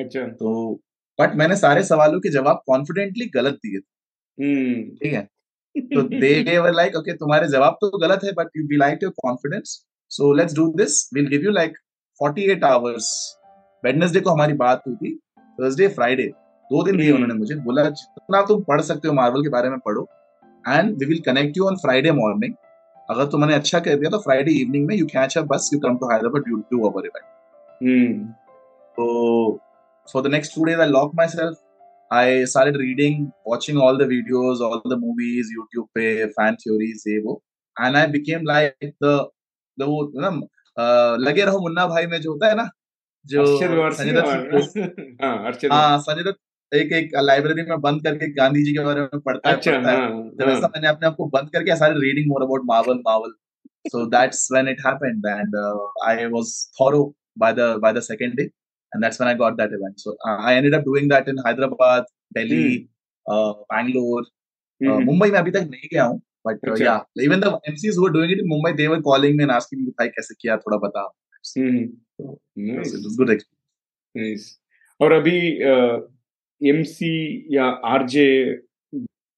अच्छा।
तो बट मैंने सारे सवालों के जवाब कॉन्फिडेंटली गलत दिए थे।
Hmm.
ठीक है? तो दे वर लाइक ओके तुम्हारे जवाब तो गलत है but you be like your confidence so let's do this will give you like 48 hours Wednesday को हमारी बात हुई थी थर्सडे फ्राइडे दो दिन दिए
हम्म।
उन्होंने मुझे बोला जितना तुम पढ़ सकते हो मार्वल के बारे में पढ़ो and we will connect you on Friday morning अगर तुमने अच्छा कर दिया तो फ्राइडे इवनिंग में you catch a bus you come to Hyderabad you do our event
Hmm.
So for the next two days, I locked myself. I started reading, watching all the videos, all the movies, YouTube पे fan theories ये वो, and I became like the the वो ना लगे रहो मुन्ना भाई में जो होता है ना जो संजय दत्त
हाँ
हाँ संजय दत्त एक एक लाइब्रेरी में बंद करके गांधी जी के बारे में पढ़ता है
अच्छा
पढ़ता है
हाँ
तो वैसा
हाँ
मैंने अपने आप को बंद करके reading more about Marvel Marvel so that's when it happened and uh, I was thorough by the by the second day and that's when I got that event so uh, I ended up doing that in Hyderabad Delhi mm. uh, Bangalore mm. uh,
hmm,
Mumbai में अभी तक नहीं गया हूँ but uh,
अच्छा।
yeah even the MCs who were doing it in Mumbai they were calling me and asking me भाई कैसे किया थोड़ा बता
हम्म,
So,
nice,
it was good experience
nice. और अभी एमसी या आरजे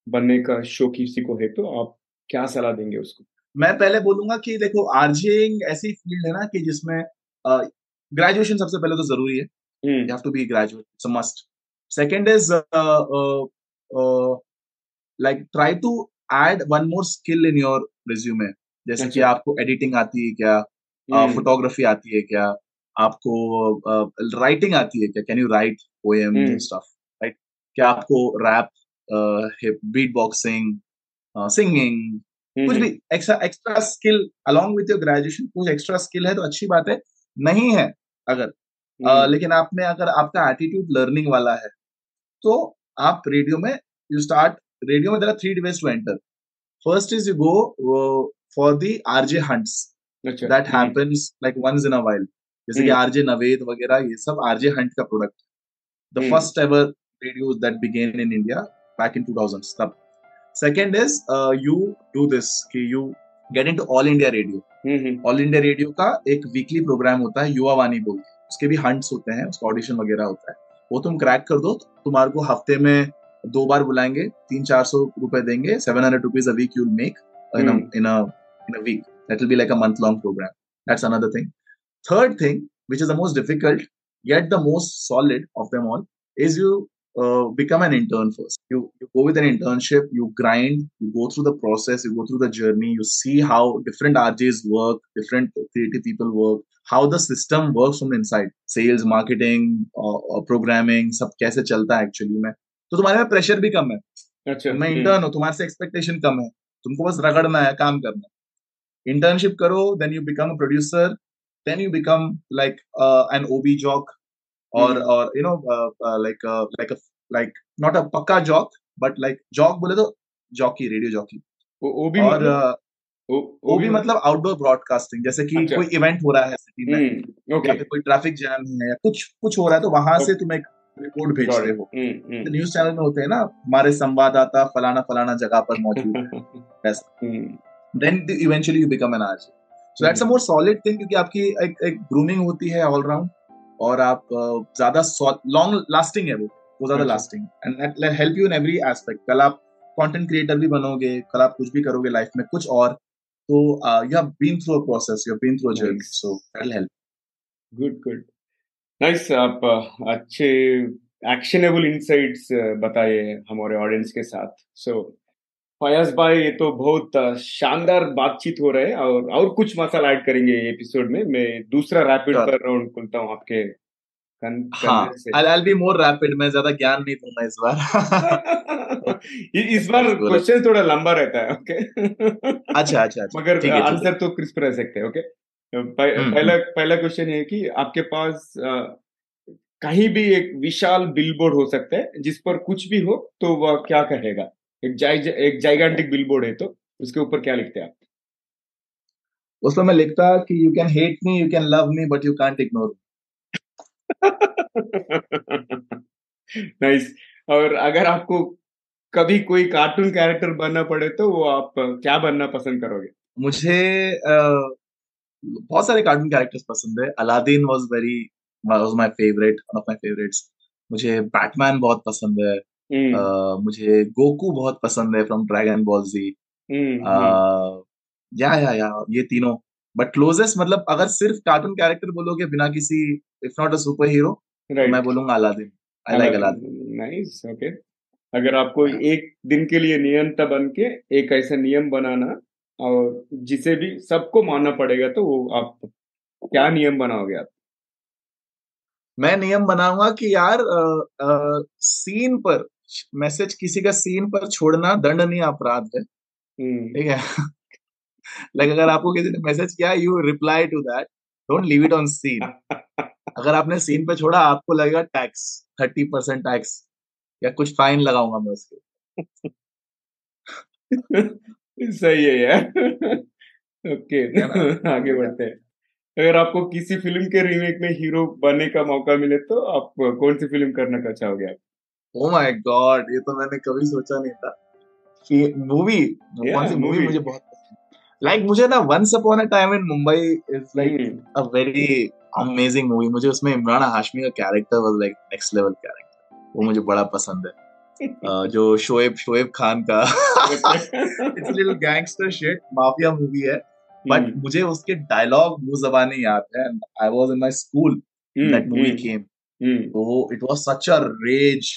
बनने का शौक किसी को है तो आप क्या सलाह देंगे उसको
मैं पहले बोलूँगा कि देखो आरजेइंग ऐसी फ़ील्ड है ना कि जिसमें ग्रेजुएशन सबसे पहले तो ज़रूरी है।
हम्म,
you have to be a graduate it's a must. Second is uh, uh, uh, like try to add one more skill in your resume. जैसे कि
अच्छा।
आपको एडिटिंग आती है क्या?
हम्म,
फोटोग्राफी आती है क्या? आपको राइटिंग आती है क्या? Can you write poem
hmm.
Stuff right क्या आपको रैप बीट बॉक्सिंग सिंगिंग कुछ
हम्म,
भी extra extra skill along with your graduation कुछ एक्स्ट्रा स्किल है तो अच्छी बात है। नहीं है अगर।
हम्म,
लेकिन आप में अगर आपका एटीट्यूड लर्निंग वाला है तो आप रेडियो में यू स्टार्ट रेडियो में there are three ways to enter first is you go for the
RJ
hunts
that
happens like once in a while जैसे कि। आरजे नवेद वगैरह ये सब आरजे हंट का product the. First ever radio that began in India back in 2000s तब। Second is you do this कि you get into All
India Radio
All India Radio का एक वीकली प्रोग्राम होता है युवा वाणी बोल उसके भी हंट्स होते हैं उसका ऑडिशन वगैरह होता है। वो तुम क्रैक कर दो तो तुम्हारे को हफ़्ते में दो बार बुलाएँगे तीन चार सौ रुपए देंगे seven hundred rupees a week you'll
make
in. In in week that will be like a month long programme that's another thing third thing which is the most difficult yet the most solid of them all is you uh, become an intern first you you go with an internship you grind you go through the process you go through the journey you see how different rjs work different creative people work how the system works from the inside sales marketing uh, uh, programming सब कैसे चलता है actually में तो तुम्हारे में pressure भी कम है
अच्छा
मैं
हम्म,
इंटर्न हूँ तुम्हारे से एक्सपेक्टेशन कम है तुमको बस रगड़ना है काम करना इंटर्नशिप करो then you become a producer then you become like an OB jock और। और you know like like like not a पक्का जॉक बट लाइक जॉक बोले तो जॉकी रेडियो जॉकी
वो भी
और
मतलब वो
भी मतलब आउटडोर ब्रॉडकास्टिंग जैसे कि
अच्छा।
कोई इवेंट हो रहा है सिटी में
हम्म,
या फिर कोई ट्रैफ़िक जैम है या कुछ कुछ हो रहा है तो वहाँ से तुम एक रिपोर्ट भेज रहे हो।
हम्म,
न्यूज़ चैनल में होते हैं ना हमारे संवाददाता फलाना फलाना जगह पर मौजूद है
हम्म,
then the- eventually you become so that's a more solid thing क्योंकि आपकी एक एक ग्रूमिंग होती है ऑल राउंड और आप ज़्यादा लॉन्ग लास्टिंग है वो वो ज़्यादा lasting and help you in every aspect कल आप कंटेंट क्रिएटर भी बनोगे कल आप कुछ भी करोगे लाइफ में कुछ और तो you have been through a process you have been through a journey so that will help
good good nice आप अच्छे एक्शनेबल इनसाइट्स बताए हमारे ऑडियंस के साथ। सो so, फयाज भाई ये तो बहुत शानदार बातचीत हो रहे हैं और और कुछ मसाला ऐड करेंगे एपिसोड में। मैं दूसरा रैपिड फायर राउंड खुलता हूँ आपके
हाँ I'll be more rapid मैं ज़्यादा ज्ञान नहीं दूँगा इस
बार। इस बार क्वेश्चन थोड़ा लंबा रहता है ओके
अच्छा अच्छा, अच्छा।
मगर आंसर तो क्रिस्प रह सकते हैं ओके हम्म, पहला हम्म। पहला क्वेश्चन है कि आपके पास कहीं भी एक विशाल बिलबोर्ड हो सकता है जिस पर कुछ भी हो तो वह क्या कहेगा? एक जाइ एक जाइगेंटिक बिलबोर्ड है तो उसके ऊपर क्या लिखते हैं आप?
उसमें मैं लिखता कि you can hate me you can love me but you can't ignore
nice और अगर आपको कभी कोई कार्टून कैरेक्टर बनना पड़े तो वो आप क्या बनना पसंद करोगे?
मुझे बहुत सारे कार्टून कैरेक्टर्स पसंद है। Aladdin was very was my favourite one of my favourites मुझे बैटमैन बहुत पसंद है। Uh, मुझे गोकू बहुत पसंद है फ्रॉम ड्रैगन बॉल जी या या या ये तीनों। बट क्लोजेस्ट मतलब अगर सिर्फ़ कार्टून कैरेक्टर बोलोगे बिना किसी if not a superhero तो मैं बोलूँगा Aladdin I like Aladdin
nice okay अगर आपको एक दिन के लिए नियंता बन के एक ऐसा नियम बनाना और जिसे भी सबको मानना पड़ेगा तो वो आप क्या नियम बनाओगे आप?
मैं नियम बनाऊँगा कि यार आ, आ, सीन पर मैसेज किसी का सीन पर छोड़ना दंडनीय अपराध है। हम्म। ठीक है? लाइक अगर आपको किसी ने मैसेज किया you reply to that don't leave it on seen अगर आपने सीन पे छोड़ा आपको लगेगा टैक्स थर्टी परसेंट टैक्स या कुछ फाइन लगाऊँगा मैं उसके।
सही है यार। Okay okay. आगे बढ़ते हैं। अगर आपको किसी फ़िल्म के रीमेक में हीरो बनने का मौका मिले तो आप कौन सी फ़िल्म करना चाहोगे आप?
ओ माय गॉड ये तो मैंने कभी सोचा नहीं था कि मूवी कौन सी मूवी मुझे बहुत लाइक like, मुझे ना once upon a time in Mumbai is like a very amazing movie मुझे उसमें इमरान हाशमी का character was like next level character वो मुझे बड़ा पसंद है। uh, जो शोएब शोएब खान का। It's little gangster shit mafia movie है। But hmm. मुझे उसके डायलॉग वो जबानी याद है। I was in my school that movie came तो it was such a rage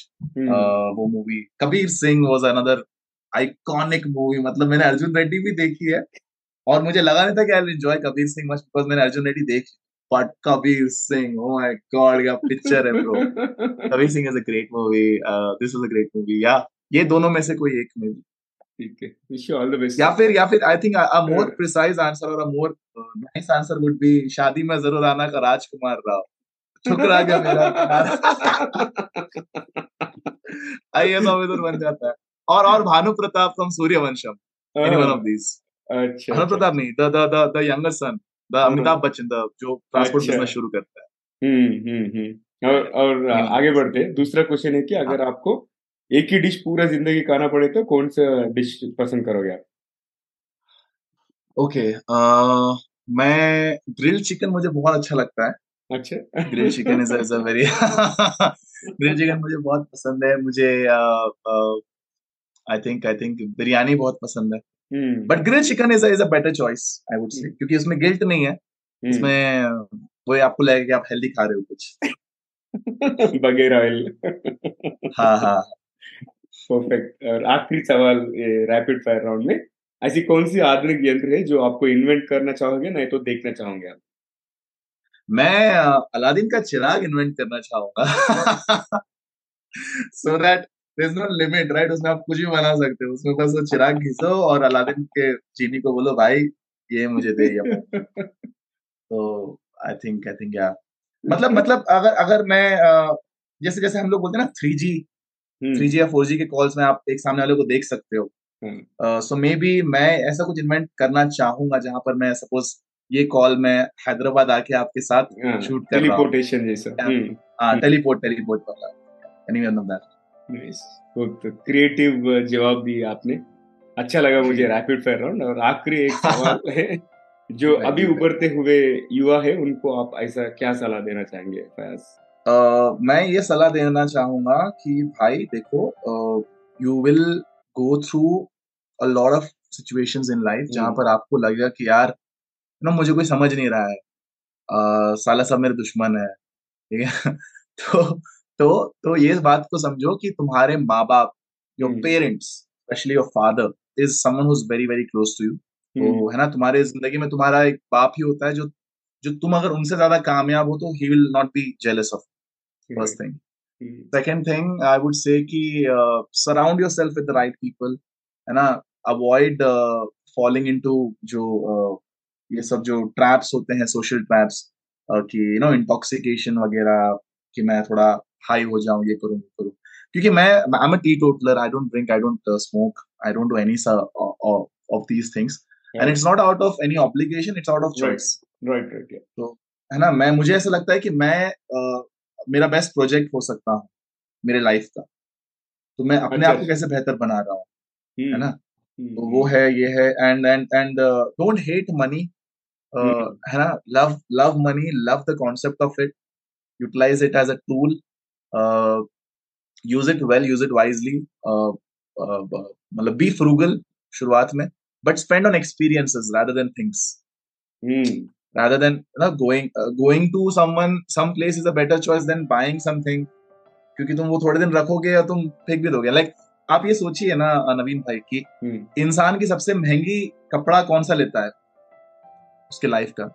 वो movie Kabir Singh was another iconic movie मतलब मैंने अर्जुन रेड्डी भी देखी है। और मुझे लगा नहीं था कि I enjoy Kabir Singh much because मैंने अर्जुन रेड्डी देख। But Kabir Singh oh my God क्या पिक्चर है bro Kabir Singh is a great movie this is a great movie या ये दोनों में से कोई एक मूवी
ठीक है wish you all the best
या फिर या फिर I think a more precise answer और a more nice answer would be शादी में ज़रूर आना का राजकुमार राव। ठुकरा गया मेरा आईएएस ऑफिसर बन जाता है। और और Bhanu Pratap from Sooryavansham. Any one of these अच्छा भानु प्रताप नहीं the the the the younger son the Amitabh Bachchan the जो ट्रांसपोर्ट बिज़नेस अच्छा। शुरू करता है।
हम्म हम्म हम्म। और और आगे बढ़ते दूसरा क्वेश्चन है कि अगर हाँ। आपको एक ही डिश पूरा ज़िंदगी खाना पड़े तो कौन सा डिश पसंद करोगे आप?
ओके okay, मैं ग्रिल चिकन मुझे बहुत अच्छा लगता है।
अच्छा।
Grill chicken is is a very grill chicken मुझे बहुत पसंद है मुझे I think I think biryani बहुत पसंद है। But grill chicken is is a better choice I would say क्योंकि उसमें गिल्ट नहीं है hmm. इसमें वो आपको लगेगा कि आप हेल्दी खा रहे हो
कुछ। बगैर ऑयल
हाँ हाँ।
परफेक्ट और आखिरी सवाल रैपिड फायर राउंड में। ऐसी कौन सी आधुनिक यंत्र है जो आपको इन्वेंट करना चाहोगे नहीं तो देखना चाहोगे आप?
मैं अलादीन का चिराग इन्वेंट करना चाहूँगा। So that there no limit right उसमें आप कुछ भी बना सकते हो। उसमें बस वो चिराग घिसो और अलादीन के चीनी को बोलो भाई ये मुझे दे ये तो आई थिंक आई थिंक या मतलब मतलब अगर अगर मैं जैसे जैसे हम लोग बोलते हैं ना थ्री जी थ्री जी या फोर जी के कॉल्स में आप एक सामने वाले को देख सकते हो। सो मे बी मैं ऐसा कुछ इन्वेंट करना चाहूँगा जहाँ पर मैं सपोज़ ये कॉल मैं हैदराबाद आके आपके साथ शूट कर रहा हूँ।
जैसा
टेलीपोर्ट टेलीपोर्ट वाला any one of
that creative जवाब दिए आपने। अच्छा लगा मुझे रैपिड फायर राउंड और आखिरी एक सवाल है जो अभी उभरते हुए युवा है उनको आप ऐसा क्या सलाह देना चाहेंगे फयाज
uh, मैं ये सलाह देना चाहूँगा कि भाई देखो you will go through a lot of situations in life जहाँ पर आपको लगेगा कि यार ना मुझे कोई समझ नहीं रहा है। uh, साला सब मेरे दुश्मन है ठीक है? तो तो तो ये बात को समझो कि तुम्हारे माँ बाप your parents specially your father is someone who is very very close to you तो हम्म। है ना तुम्हारे ज़िंदगी में तुम्हारा एक बाप ही होता है जो जो तुम अगर उनसे ज़्यादा कामयाब हो तो ही will not be jealous of first thing second thing I would say कि surround yourself with the right people है ना? अवॉइड फॉलिंग इन टू जो uh, ये सब जो ट्रैप्स होते हैं सोशल ट्रैप्स uh, कि यू नो इंटॉक्सिकेशन वगैरह कि मैं थोड़ा हाई हो जाऊँ ये करूँ ये करूँ। क्योंकि मैं I am a teetotaller I don't drink I don't smoke I don't do any of these things and it's not out of any obligation it's out of choice
right right
तो है ना? मैं मुझे ऐसा लगता है कि मैं uh, मेरा बेस्ट प्रोजेक्ट हो सकता हूँ मेरे लाइफ का तो मैं अपने। आप को कैसे बेहतर बना रहा हूँ है हम्म, ना हम्म, तो वो हम्म। है ये है and and and don't hate money है ना love love money love the concept of it utilise it as a tool use it well use it wisely मतलब बी फ्रूगल शुरुआत में but spend on experiences rather than things. Rather than you know, going uh, going to someone some place is a better choice than buying something. क्योंकि तुम वो थोड़े दिन रखोगे या तुम फेंक भी दोगे। लाइक like, आप ये सोचिए ना नवीन भाई की hmm. इंसान की सबसे महँगी कपड़ा कौन सा लेता है? उसके लाइफ का।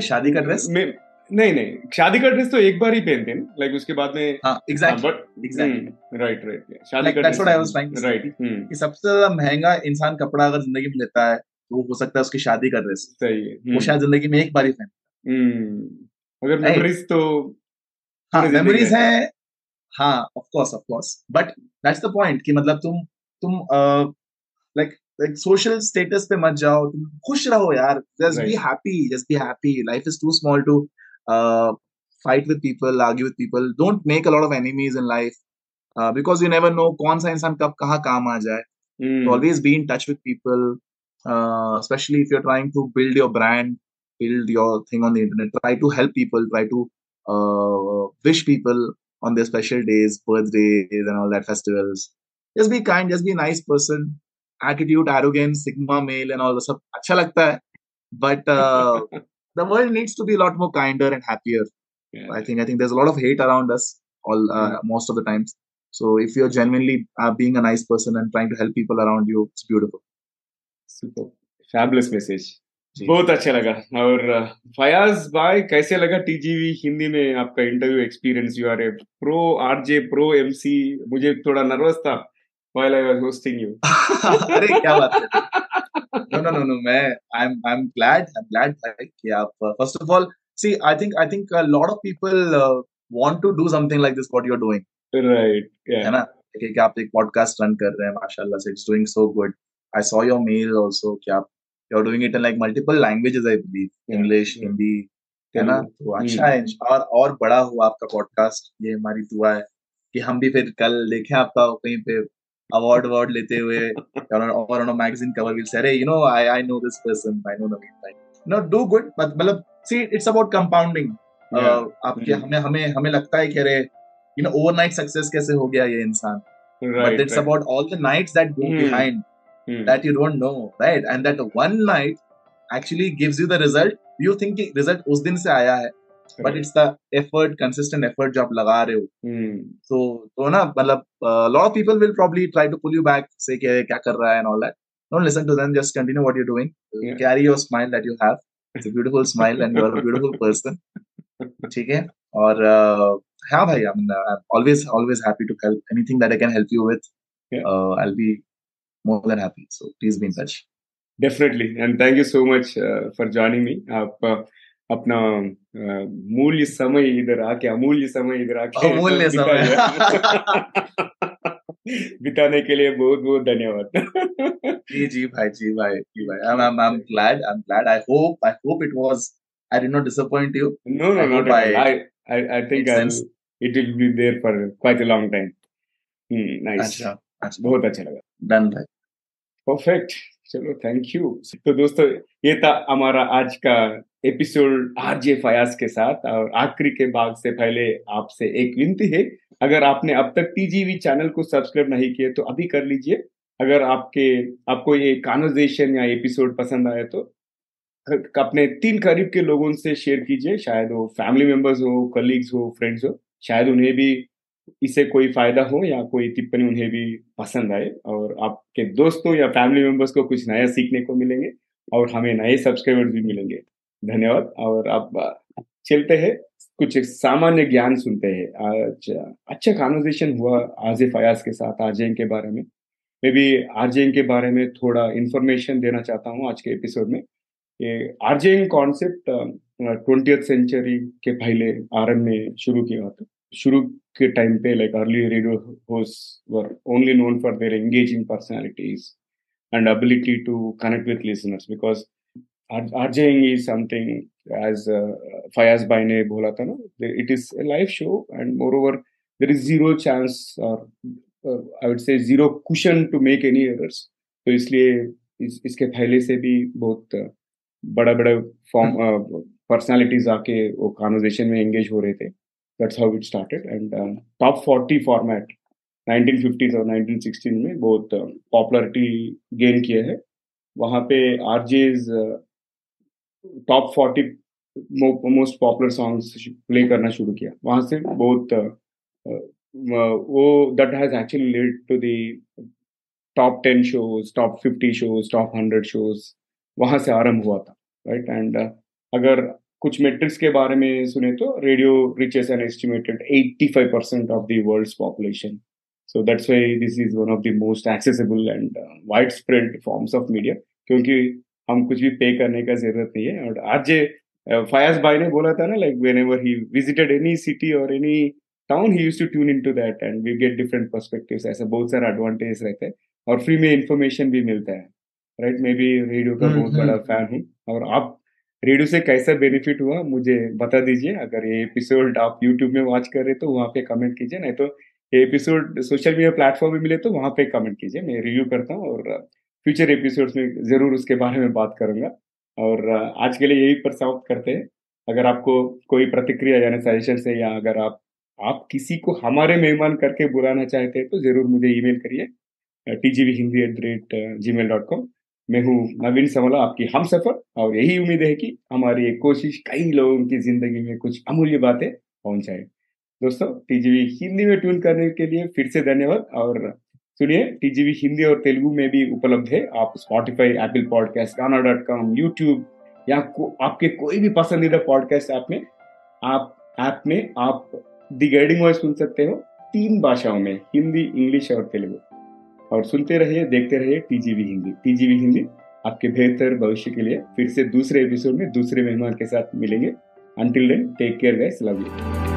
शादी का ड्रेस
नहीं नहीं शादी का ड्रेस तो एक बार ही पहनते हैं लाइक उसके बाद में राइट राइट शादी का ड्रेस राइट
सबसे ज़्यादा महँगा इंसान कपड़ा अगर ज़िंदगी में लेता है वो हो सकता है उसकी शादी का ड्रेस
सही है।
वो हम्म। शायद ज़िंदगी में एक बार ही पहनता
हम्म। अगर मेमोरीज तो
हाँ मेमोरीज है। हाँ। Of course of course but that's the point कि मतलब तुम तुम लाइक लाइक सोशल स्टेटस पे मत जाओ। तुम खुश रहो यार। Just be happy just be happy life is too small too with people, argue with people. Don't make a lot of enemies in life uh, because you never know कौन सा इंसान कब कहाँ काम आ जाए. Always be in touch with people, uh, especially if you're trying to build your brand build your thing on the internet try to help people try to uh, wish people on their special days birthdays and all that festivals. Just be kind just be a nice person. Attitude arrogance sigma male and all the stuff. But uh, the world needs to be a lot more kinder and happier. Yeah. i think i think there's a lot of hate around us all uh, hmm. most of the times. So if you're genuinely uh, being a nice person and trying to help people around you it's beautiful.
Fabulous message. बहुत अच्छा लगा और फयाज भाई कैसे लगा TGV Hindi में आपका interview experience you are a pro RJ pro MC मुझे थोड़ा नर्वस था while I was hosting you.
अरे क्या बात है no, no, no, no. मैं, I'm, I'm glad. I'm glad कि आप uh, first of all, see, I think, I think a lot of people uh, want to do something like this. What you're doing,
right? Yeah.
है ना? कि आप एक podcast run कर रहे हैं, माशाल्लाह से, it's doing so good. I saw your mail also आप you're doing it in like multiple languages, I believe, yeah. English, yeah. Hindi, है ना? तो अच्छा है और और बड़ा हुआ आपका पॉडकास्ट ये हमारी दुआ है कि हम भी फिर कल देखें आपका कहीं पे अवार्ड अवार्ड लेते हुए और on magazine cover will say you know I I know this person I know Naveen भाई नो डू गुड मतलब सी इट्स अबाउट कंपाउंडिंग आपके हमें हमें हमें लगता है कि अरे यू नो ओवरनाइट सक्सेस कैसे हो गया ये इंसान? But it's about all the nights that go behind that you don't know right and that one night actually gives you the result you think result उस दिन से आया है but it's the effort consistent effort जो आप लगा रहे हो तो तो ना मतलब lot of people will probably try to pull you back से क्या कर रहा है and all that don't listen to them just continue what you're doing yeah. carry your smile that you have it's a beautiful smile and you're a beautiful person ठीक है और हाँ भाई I mean I'm always always happy to help anything that I can help you with yeah. uh, I'll be more than happy so please be in touch
definitely and thank you so much uh, for joining me आप uh, अपना मूल्य समय इधर आके अमूल्य समय इधर आके
अमूल्य समय
बिताने के लिए बहुत बहुत
धन्यवाद जी जी भाई जी भाई जी भाई I'm I'm I'm glad I'm glad I hope I hope it was I did not disappoint you
no no not I, I I I think I'll, it will be there for quite a long time hmm, nice अच्छा, अच्छा बहुत अच्छा लगा।
Done भाई।
Perfect चलो thank you तो दोस्तों, ये था हमारा आज का एपिसोड आरजे फयाज के साथ और आखिरी के भाग से पहले आपसे एक विनती है। अगर आपने अब तक टीजीवी चैनल को सब्सक्राइब नहीं किया तो अभी कर लीजिए। अगर आपके, आपको ये कॉन्वर्जेशन या एपिसोड पसंद आए तो अपने तीन करीब के लोगों से शेयर कीजिए। शायद वो फैमिली मेंबर्स हो कलीग्स हो फ्रेंड्स हो, शायद उन्हें भी इससे कोई फ़ायदा हो या कोई टिप्पणी उन्हें भी पसंद आए और आपके दोस्तों या फैमिली मेंबर्स को कुछ नया सीखने को मिलेंगे और हमें नए सब्सक्राइबर्स भी मिलेंगे। धन्यवाद। और आप चलते हैं। कुछ सामान्य ज्ञान सुनते हैं। आज अच्छा कॉन्वर्जेशन हुआ आजे फयाज के साथ, आरजेएन के बारे में। मैं भी आरजेएन के बारे में थोड़ा इन्फॉर्मेशन देना चाहता हूँ आज के एपिसोड में। ये आरजेएन कॉन्सेप्ट ट्वेंटी सेंचुरी के पहले आरंभ में शुरू किया था। शुरू के टाइम पे like early radio host were only known for their engaging personalities and ability to connect with listeners because RJing is something as Fayaz भाई ने बोला था ना it is a live show and moreover there is zero chance और I would say zero cushion to make any errors तो इसलिए इस, इसके पहले से भी बहुत बड़ा बड़ा फॉर्म पर्सनैलिटीज आके वो कॉन्वर्जेशन में एंगेज हो रहे थे। That's how it started and top forty format 1950s और 1960s में बहुत पॉपुलरिटी गेन किए है। वहाँ पे RJs top forty most popular songs play करना शुरू किया। वहाँ से बहुत वो that has actually lead to the top ten shows top fifty shows top hundred shows वहाँ से आरंभ हुआ था राइट एंड अगर कुछ मेट्रिक्स के बारे में सुने तो radio reaches an estimated 85 percent of the world's population so that's why this is one of the most accessible and wide spread forms of media क्योंकि हम कुछ भी पे करने का ज़रूरत नहीं है। और आज फयाज भाई ने बोला था ना like whenever he visited any city और any town he used to tune in to that and we get different perspective ऐसा बहुत सारा एडवांटेज रहते हैं और फ्री में इंफॉर्मेशन भी मिलता है। राइट मैं भी रेडियो का बहुत बड़ा फ़ैन हूँ। और आप रेडियो से कैसा बेनिफिट हुआ, मुझे बता दीजिए। अगर ये एपिसोड आप यूट्यूब में वॉच कर रहे तो वहाँ पे कमेंट कीजिए। नहीं तो ये एपिसोड सोशल मीडिया प्लेटफॉर्म में मिले तो वहाँ पे कमेंट कीजिए। मैं रिव्यू करता हूँ और फ्यूचर एपिसोड्स में ज़रूर उसके बारे में बात करूँगा। और आज के लिए यही पर समाप्त करते हैं। अगर आपको कोई प्रतिक्रिया यानी सजेशन है या अगर आप आप किसी को हमारे मेहमान करके बुलाना चाहते हैं तो ज़रूर मुझे ईमेल करिए T G V Hindi at the rate Gmail dot com मैं हूँ नवीन समला आपकी हम सफ़र। और यही उम्मीद है कि हमारी एक कोशिश कई लोगों की ज़िंदगी में कुछ अमूल्य बातें पहुँचाए दोस्तों टीजीवी हिंदी में ट्यून करने के लिए फिर से धन्यवाद। और सुनिए टीजीवी हिंदी और तेलुगु में भी उपलब्ध है। आप Spotify Apple podcast Gaana dot com YouTube या को, आपके कोई भी पसंदीदा पॉडकास्ट ऐप में आप ऐप में आप दी गाइडिंग वॉइस सुन सकते हो तीन भाषाओं में हिंदी इंग्लिश और तेलुगु। और सुनते रहिए, देखते रहिए टीजीवी हिंदी। टीजीवी हिंदी आपके बेहतर भविष्य के लिए फिर से दूसरे एपिसोड में दूसरे मेहमान के साथ मिलेंगे। Until then take care guys love you